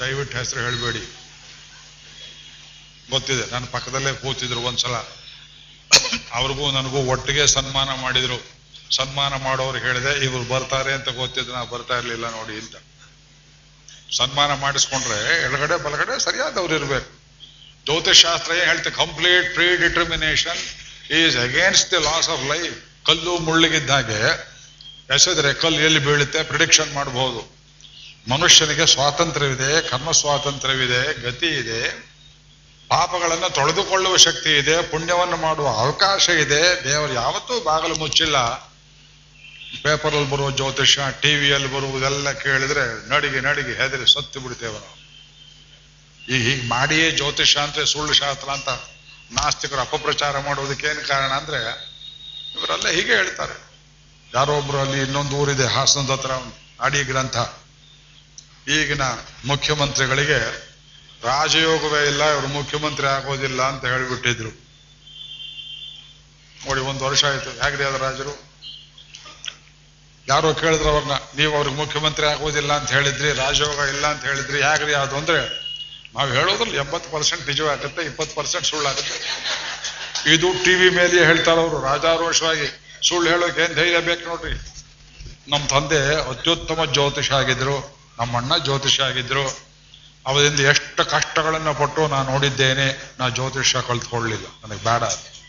ದಯವಿಟ್ಟು ಹೆಸರು ಹೇಳಬೇಡಿ. ಗೊತ್ತಿದೆ ನನ್ನ ಪಕ್ಕದಲ್ಲೇ ಕೂತಿದ್ರು ಒಂದ್ಸಲ. ಅವ್ರಿಗೂ ನನಗೂ ಒಟ್ಟಿಗೆ ಸನ್ಮಾನ ಮಾಡಿದ್ರು. ಸನ್ಮಾನ ಮಾಡೋರು ಹೇಳಿದೆ, ಇವ್ರು ಬರ್ತಾರೆ ಅಂತ ಗೊತ್ತಿದ್ರು ನಾ ಬರ್ತಾ ಇರ್ಲಿಲ್ಲ ನೋಡಿ ಅಂತ. ಸನ್ಮಾನ ಮಾಡಿಸ್ಕೊಂಡ್ರೆ ಎಡಗಡೆ ಬಲಗಡೆ ಸರಿಯಾದವ್ರು ಇರ್ಬೇಕು. ಜ್ಯೋತಿಷಾಸ್ತ್ರ ಏನ್ ಹೇಳ್ತೆ complete predetermination is against the laws of life ಕಲ್ಲು ಮುಳ್ಳಿಗಿದ್ದಾಗೆ, ಎಸೆದ್ರೆ ಕಲ್ಲು ಎಲ್ಲಿ ಬೀಳುತ್ತೆ? ಪ್ರಿಡಿಕ್ಷನ್ ಮಾಡಬಹುದು ಮನುಷ್ಯನಿಗೆ ಸ್ವಾತಂತ್ರ್ಯವಿದೆ ಕರ್ಮ ಸ್ವಾತಂತ್ರ್ಯವಿದೆ ಗತಿ ಇದೆ ಪಾಪಗಳನ್ನು ತೊಳೆದುಕೊಳ್ಳುವ ಶಕ್ತಿ ಇದೆ ಪುಣ್ಯವನ್ನು ಮಾಡುವ ಅವಕಾಶ ಇದೆ. ದೇವರು ಯಾವತ್ತೂ ಬಾಗಿಲು ಮುಚ್ಚಿಲ್ಲ. ಪೇಪರಲ್ಲಿ ಬರುವ ಜ್ಯೋತಿಷ್ಯ, ಟಿವಿಯಲ್ಲಿ ಬರುವುದೆಲ್ಲ ಕೇಳಿದ್ರೆ ನಡಿಗೆ ನಡಿಗೆ ಹೆದರಿ ಸತ್ತು ಬಿಡ್ತೇವೆ ನಾವು. ಈಗ ಹೀಗೆ ಮಾಡಿಯೇ ಜ್ಯೋತಿಷ್ಯ ಅಂತ ಸುಳ್ಳು ಶಾಸ್ತ್ರ ಅಂತ ನಾಸ್ತಿಕರು ಅಪಪ್ರಚಾರ ಮಾಡುವುದಕ್ಕೆ ಏನು ಕಾರಣ ಅಂದ್ರೆ ಇವರೆಲ್ಲ ಹೀಗೆ ಹೇಳ್ತಾರೆ. ಯಾರೋ ಒಬ್ರು ಅಲ್ಲಿ ಇನ್ನೊಂದು ಊರಿದೆ, ಹಾಸನದ ಹತ್ರ ಗ್ರಂಥ. ಈಗಿನ ಮುಖ್ಯಮಂತ್ರಿಗಳಿಗೆ ರಾಜಯೋಗವೇ ಇಲ್ಲ, ಇವರು ಮುಖ್ಯಮಂತ್ರಿ ಆಗೋದಿಲ್ಲ ಅಂತ ಹೇಳಿಬಿಟ್ಟಿದ್ರು. ನೋಡಿ, ಒಂದು ವರ್ಷ ಆಯ್ತು. ಹೇಗ್ರಿ ಅದ ರಾಜರು? ಯಾರೋ ಕೇಳಿದ್ರು ಅವ್ರನ್ನ, ನೀವು ಅವ್ರಿಗೆ ಮುಖ್ಯಮಂತ್ರಿ ಆಗೋದಿಲ್ಲ ಅಂತ ಹೇಳಿದ್ರಿ, ರಾಜಯೋಗ ಇಲ್ಲ ಅಂತ ಹೇಳಿದ್ರಿ, ಹೇಗ್ರಿ ಅದು? ಅಂದ್ರೆ, ನಾವು ಹೇಳೋದ್ರಲ್ಲಿ ಎಂಬತ್ತು ಪರ್ಸೆಂಟ್ ನಿಜವಾಗುತ್ತೆ, ಇಪ್ಪತ್ತು ಪರ್ಸೆಂಟ್ ಸುಳ್ಳಾಗುತ್ತೆ. ಇದು ಟಿವಿ ಮೇಲೆ ಹೇಳ್ತಾರ ಅವರು, ರಾಜಾರೋಷವಾಗಿ. ಸುಳ್ಳು ಹೇಳೋಕೆ ಏನ್ ಧೈರ್ಯ ಬೇಕು ನೋಡ್ರಿ. ನಮ್ಮ ತಂದೆ ಅತ್ಯುತ್ತಮ ಜ್ಯೋತಿಷ ಆಗಿದ್ರು. ನಮ್ಮ ಅಣ್ಣ ಜ್ಯೋತಿಷ ಆಗಿದ್ರು. ಅವರಿಂದ ಎಷ್ಟು ಕಷ್ಟಗಳನ್ನು ಪಟ್ಟು ನಾನು ನೋಡಿದ್ದೇನೆ, ನಾ ಜ್ಯೋತಿಷ ಕಲ್ತ್ಕೊಳ್ಳಿಲ್ಲ ನನಗೆ ಬೇಡ ಅದು.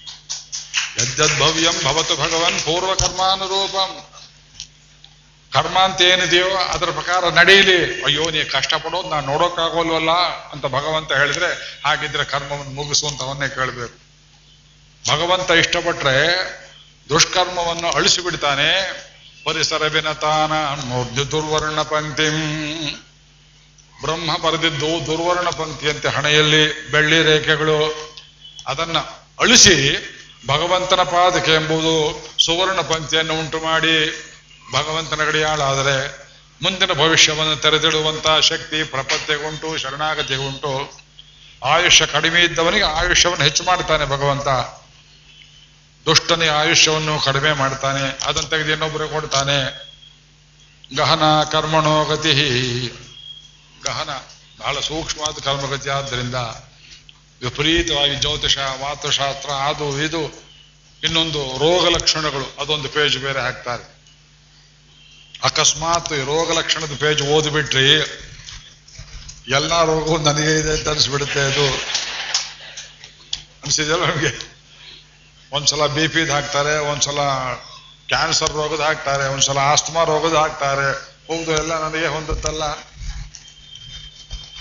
ಯದ್ಯದ್ಭವ್ಯಂ ಭವತು ಭಗವನ್ ಪೂರ್ವ ಕರ್ಮಾನುರೂಪಂ. ಕರ್ಮ ಅಂತ ಏನಿದೆಯೋ ಅದರ ಪ್ರಕಾರ ನಡೀಲಿ. ಅಯ್ಯೋ, ನೀ ಕಷ್ಟಪಡೋದು ನಾನು ನೋಡೋಕ್ಕಾಗೋಲ್ವಲ್ಲ ಅಂತ ಭಗವಂತ ಹೇಳಿದ್ರೆ, ಹಾಗಿದ್ರೆ ಕರ್ಮವನ್ನು ಮುಗಿಸು ಅಂತ ಅವನ್ನೇ ಕೇಳಬೇಕು. ಭಗವಂತ ಇಷ್ಟಪಟ್ರೆ ದುಷ್ಕರ್ಮವನ್ನು ಅಳಿಸಿ ಬಿಡ್ತಾನೆ ಪರಿಸರ ವಿನತಾನ ಮೂರ್ಧಿ ದುರ್ವರ್ಣ ಪಂಕ್ತಿಂ. ಬ್ರಹ್ಮ ಬರೆದಿದ್ದು ದುರ್ವರ್ಣ ಪಂಕ್ತಿಯಂತೆ ಹಣೆಯಲ್ಲಿ ಬೆಳ್ಳಿ ರೇಖೆಗಳು. ಅದನ್ನ ಅಳಿಸಿ ಭಗವಂತನ ಪಾದಕೆ ಎಂಬುದು ಸುವರ್ಣ ಪಂಕ್ತಿಯನ್ನು ಉಂಟು ಮಾಡಿ ಭಗವಂತನ ಗಡಿಯಾಳಾದರೆ ಮುಂದಿನ ಭವಿಷ್ಯವನ್ನು ತೆರೆದಿಡುವಂತಹ ಶಕ್ತಿ ಪ್ರಪತ್ತೆಗುಂಟು ಶರಣಾಗತಿಗುಂಟು. ಆಯುಷ್ಯ ಕಡಿಮೆ ಇದ್ದವನಿಗೆ ಆಯುಷ್ಯವನ್ನು ಹೆಚ್ಚು ಮಾಡ್ತಾನೆ ಭಗವಂತ. ದುಷ್ಟನಿಗೆ ಆಯುಷ್ಯವನ್ನು ಕಡಿಮೆ ಮಾಡ್ತಾನೆ, ಅದನ್ನು ತೆಗೆದು ಇನ್ನೊಬ್ಬರಿಗೆ ಕೊಡ್ತಾನೆ. ಗಹನ ಕರ್ಮಣೋ ಗತಿ. ಗಹನ ಬಹಳ ಸೂಕ್ಷ್ಮವಾದ ಕರ್ಮಗತಿ ಆದ್ದರಿಂದ ವಿಪರೀತವಾಗಿ ಜ್ಯೋತಿಷ, ವಾತುಶಾಸ್ತ್ರ, ಅದು ಇದು, ಇನ್ನೊಂದು ರೋಗ ಲಕ್ಷಣಗಳು, ಅದೊಂದು ಪೇಜ್ ಬೇರೆ ಹಾಕ್ತಾರೆ. ಅಕಸ್ಮಾತ್ ರೋಗ ಲಕ್ಷಣದ ಪೇಜ್ ಓದಿಬಿಟ್ರಿ, ಎಲ್ಲ ರೋಗವು ನನಗೆ ಇದೆ ಅಂತ ಅನಿಸ್ಬಿಡುತ್ತೆ ಅದು. ಅನಿಸಿದೆಯಲ್ಲ ನಮಗೆ? ಒಂದ್ಸಲ ಬಿ ಪಿದ್ ಹಾಕ್ತಾರೆ, ಒಂದ್ಸಲ ಕ್ಯಾನ್ಸರ್ ರೋಗದ ಹಾಕ್ತಾರೆ, ಒಂದ್ಸಲ ಆಸ್ತಮಾ ರೋಗದ ಹಾಕ್ತಾರೆ. ಹೋಗುದು ಎಲ್ಲ ನನಗೆ ಹೊಂದುತ್ತಲ್ಲ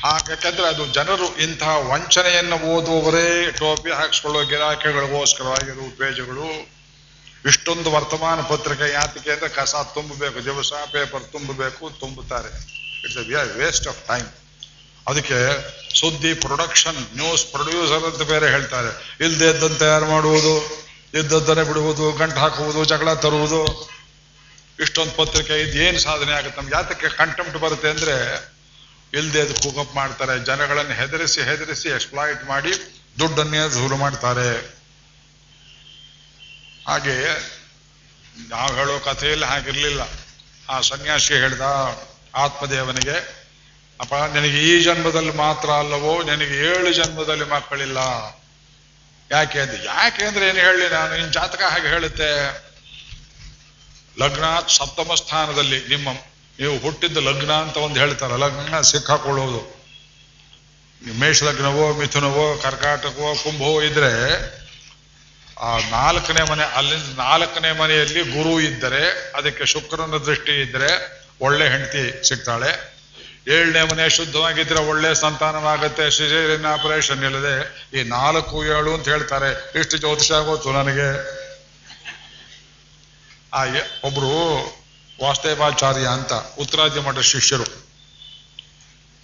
ಹಾಕಂದ್ರೆ ಅದು ಜನರು ಇಂತಹ ವಂಚನೆಯನ್ನು ಓದುವವರೇ ಟೋಪಿ ಹಾಕಿಸ್ಕೊಳ್ಳೋ ಗಿರಾಕಿಗಳಿಗೋಸ್ಕರವಾಗಿರುವ ಪೇಜುಗಳು ಇಷ್ಟೊಂದು ವರ್ತಮಾನ ಪತ್ರಿಕೆ ಯಾತಿಕೆ ಅಂದ್ರೆ ಕಸ ತುಂಬಬೇಕು, ದಿವಸ ಪೇಪರ್ ತುಂಬಬೇಕು, ತುಂಬುತ್ತಾರೆ. It's a waste of time ಅದಕ್ಕೆ ಸುದ್ದಿ ಪ್ರೊಡಕ್ಷನ್ ನ್ಯೂಸ್ ಪ್ರೊಡ್ಯೂಸರ್ ಅಂತ ಬೇರೆ ಹೇಳ್ತಾರೆ. ಇಲ್ದೇ ಇದ್ದಂತೆ ತಯಾರು ಮಾಡುವುದು? ಇದ್ದದ್ದನ್ನೇ ಬಿಡುವುದು, ಗಂಟು ಹಾಕುವುದು, ಜಗಳ ತರುವುದು. ಇಷ್ಟೊಂದು ಪತ್ರಿಕೆ ಇದು ಏನು ಸಾಧನೆ ಆಗುತ್ತೆ? ನಮ್ಗೆ ಯಾತಕ್ಕೆ ಕಂಟೆಂಪ್ಟ್ ಬರುತ್ತೆ ಅಂದ್ರೆ ಇಲ್ದೇ ಅದು ಕೂಕಪ್ ಮಾಡ್ತಾರೆ, ಜನಗಳನ್ನು ಹೆದರಿಸಿ ಹೆದರಿಸಿ ಎಕ್ಸ್ಪ್ಲಾಯ್ಟ್ ಮಾಡಿ ದುಡ್ಡನ್ನೇ ದೂರು ಮಾಡ್ತಾರೆ. ಹಾಗೆ ನಾವು ಹೇಳೋ ಕಥೆಯಲ್ಲಿ ಹಾಗಿರ್ಲಿಲ್ಲ. ಆ ಸನ್ಯಾಸಿ ಹೇಳ್ದ ಆತ್ಮದೇವನಿಗೆ, ಅಪ್ಪ, ನಿನಗೆ ಈ ಜನ್ಮದಲ್ಲಿ ಮಾತ್ರ ಅಲ್ಲವೋ? ನಿನಗೆ ಏಳು ಜನ್ಮದಲ್ಲಿ ಮಕ್ಕಳಿಲ್ಲ. ಯಾಕೆ ಅಂದ್ರೆ ಯಾಕೆ ಅಂದ್ರೆ ಏನು ಹೇಳಿ ನಾನು ನಿನ್ ಜಾತಕ ಹಾಗೆ ಹೇಳುತ್ತೆ? ಲಗ್ನ ಸಪ್ತಮ ಸ್ಥಾನದಲ್ಲಿ ನಿಮ್ಮ ನೀವು ಹುಟ್ಟಿದ್ದ ಲಗ್ನ ಅಂತ ಒಂದು ಹೇಳ್ತಾರೆ. ಲಗ್ನ ಸಿಕ್ಕಾಕೊಳ್ಳೋದು ಮೇಷ ಲಗ್ನವೋ ಮಿಥುನವೋ, ಕರ್ಕಾಟಕವೋ, ಕುಂಭವೋ ಇದ್ರೆ ಆ ನಾಲ್ಕನೇ ಮನೆ, ಅಲ್ಲಿಂದ ನಾಲ್ಕನೇ ಮನೆಯಲ್ಲಿ ಗುರು ಇದ್ದರೆ, ಅದಕ್ಕೆ ಶುಕ್ರನ ದೃಷ್ಟಿ ಇದ್ರೆ ಒಳ್ಳೆ ಹೆಂಡತಿ ಸಿಗ್ತಾಳೆ. ಏಳನೇ ಮನೆ ಶುದ್ಧವಾಗಿದ್ರೆ ಒಳ್ಳೆ ಸಂತಾನವಾಗುತ್ತೆ. ಸಿಜೇರಿಯನ್ ಆಪರೇಷನ್ ಇಲ್ಲದೆ ಈ ನಾಲ್ಕು ಏಳು ಅಂತ ಹೇಳ್ತಾರೆ. ಇಷ್ಟು ಜ್ಯೋತಿಷ ಗೊತ್ತು ನನಗೆ. ಆ ಒಬ್ರು ವಾಸ್ತೇವಾಚಾರ್ಯ ಅಂತ ಉತ್ತರಾದಿ ಮಠ ಶಿಷ್ಯರು.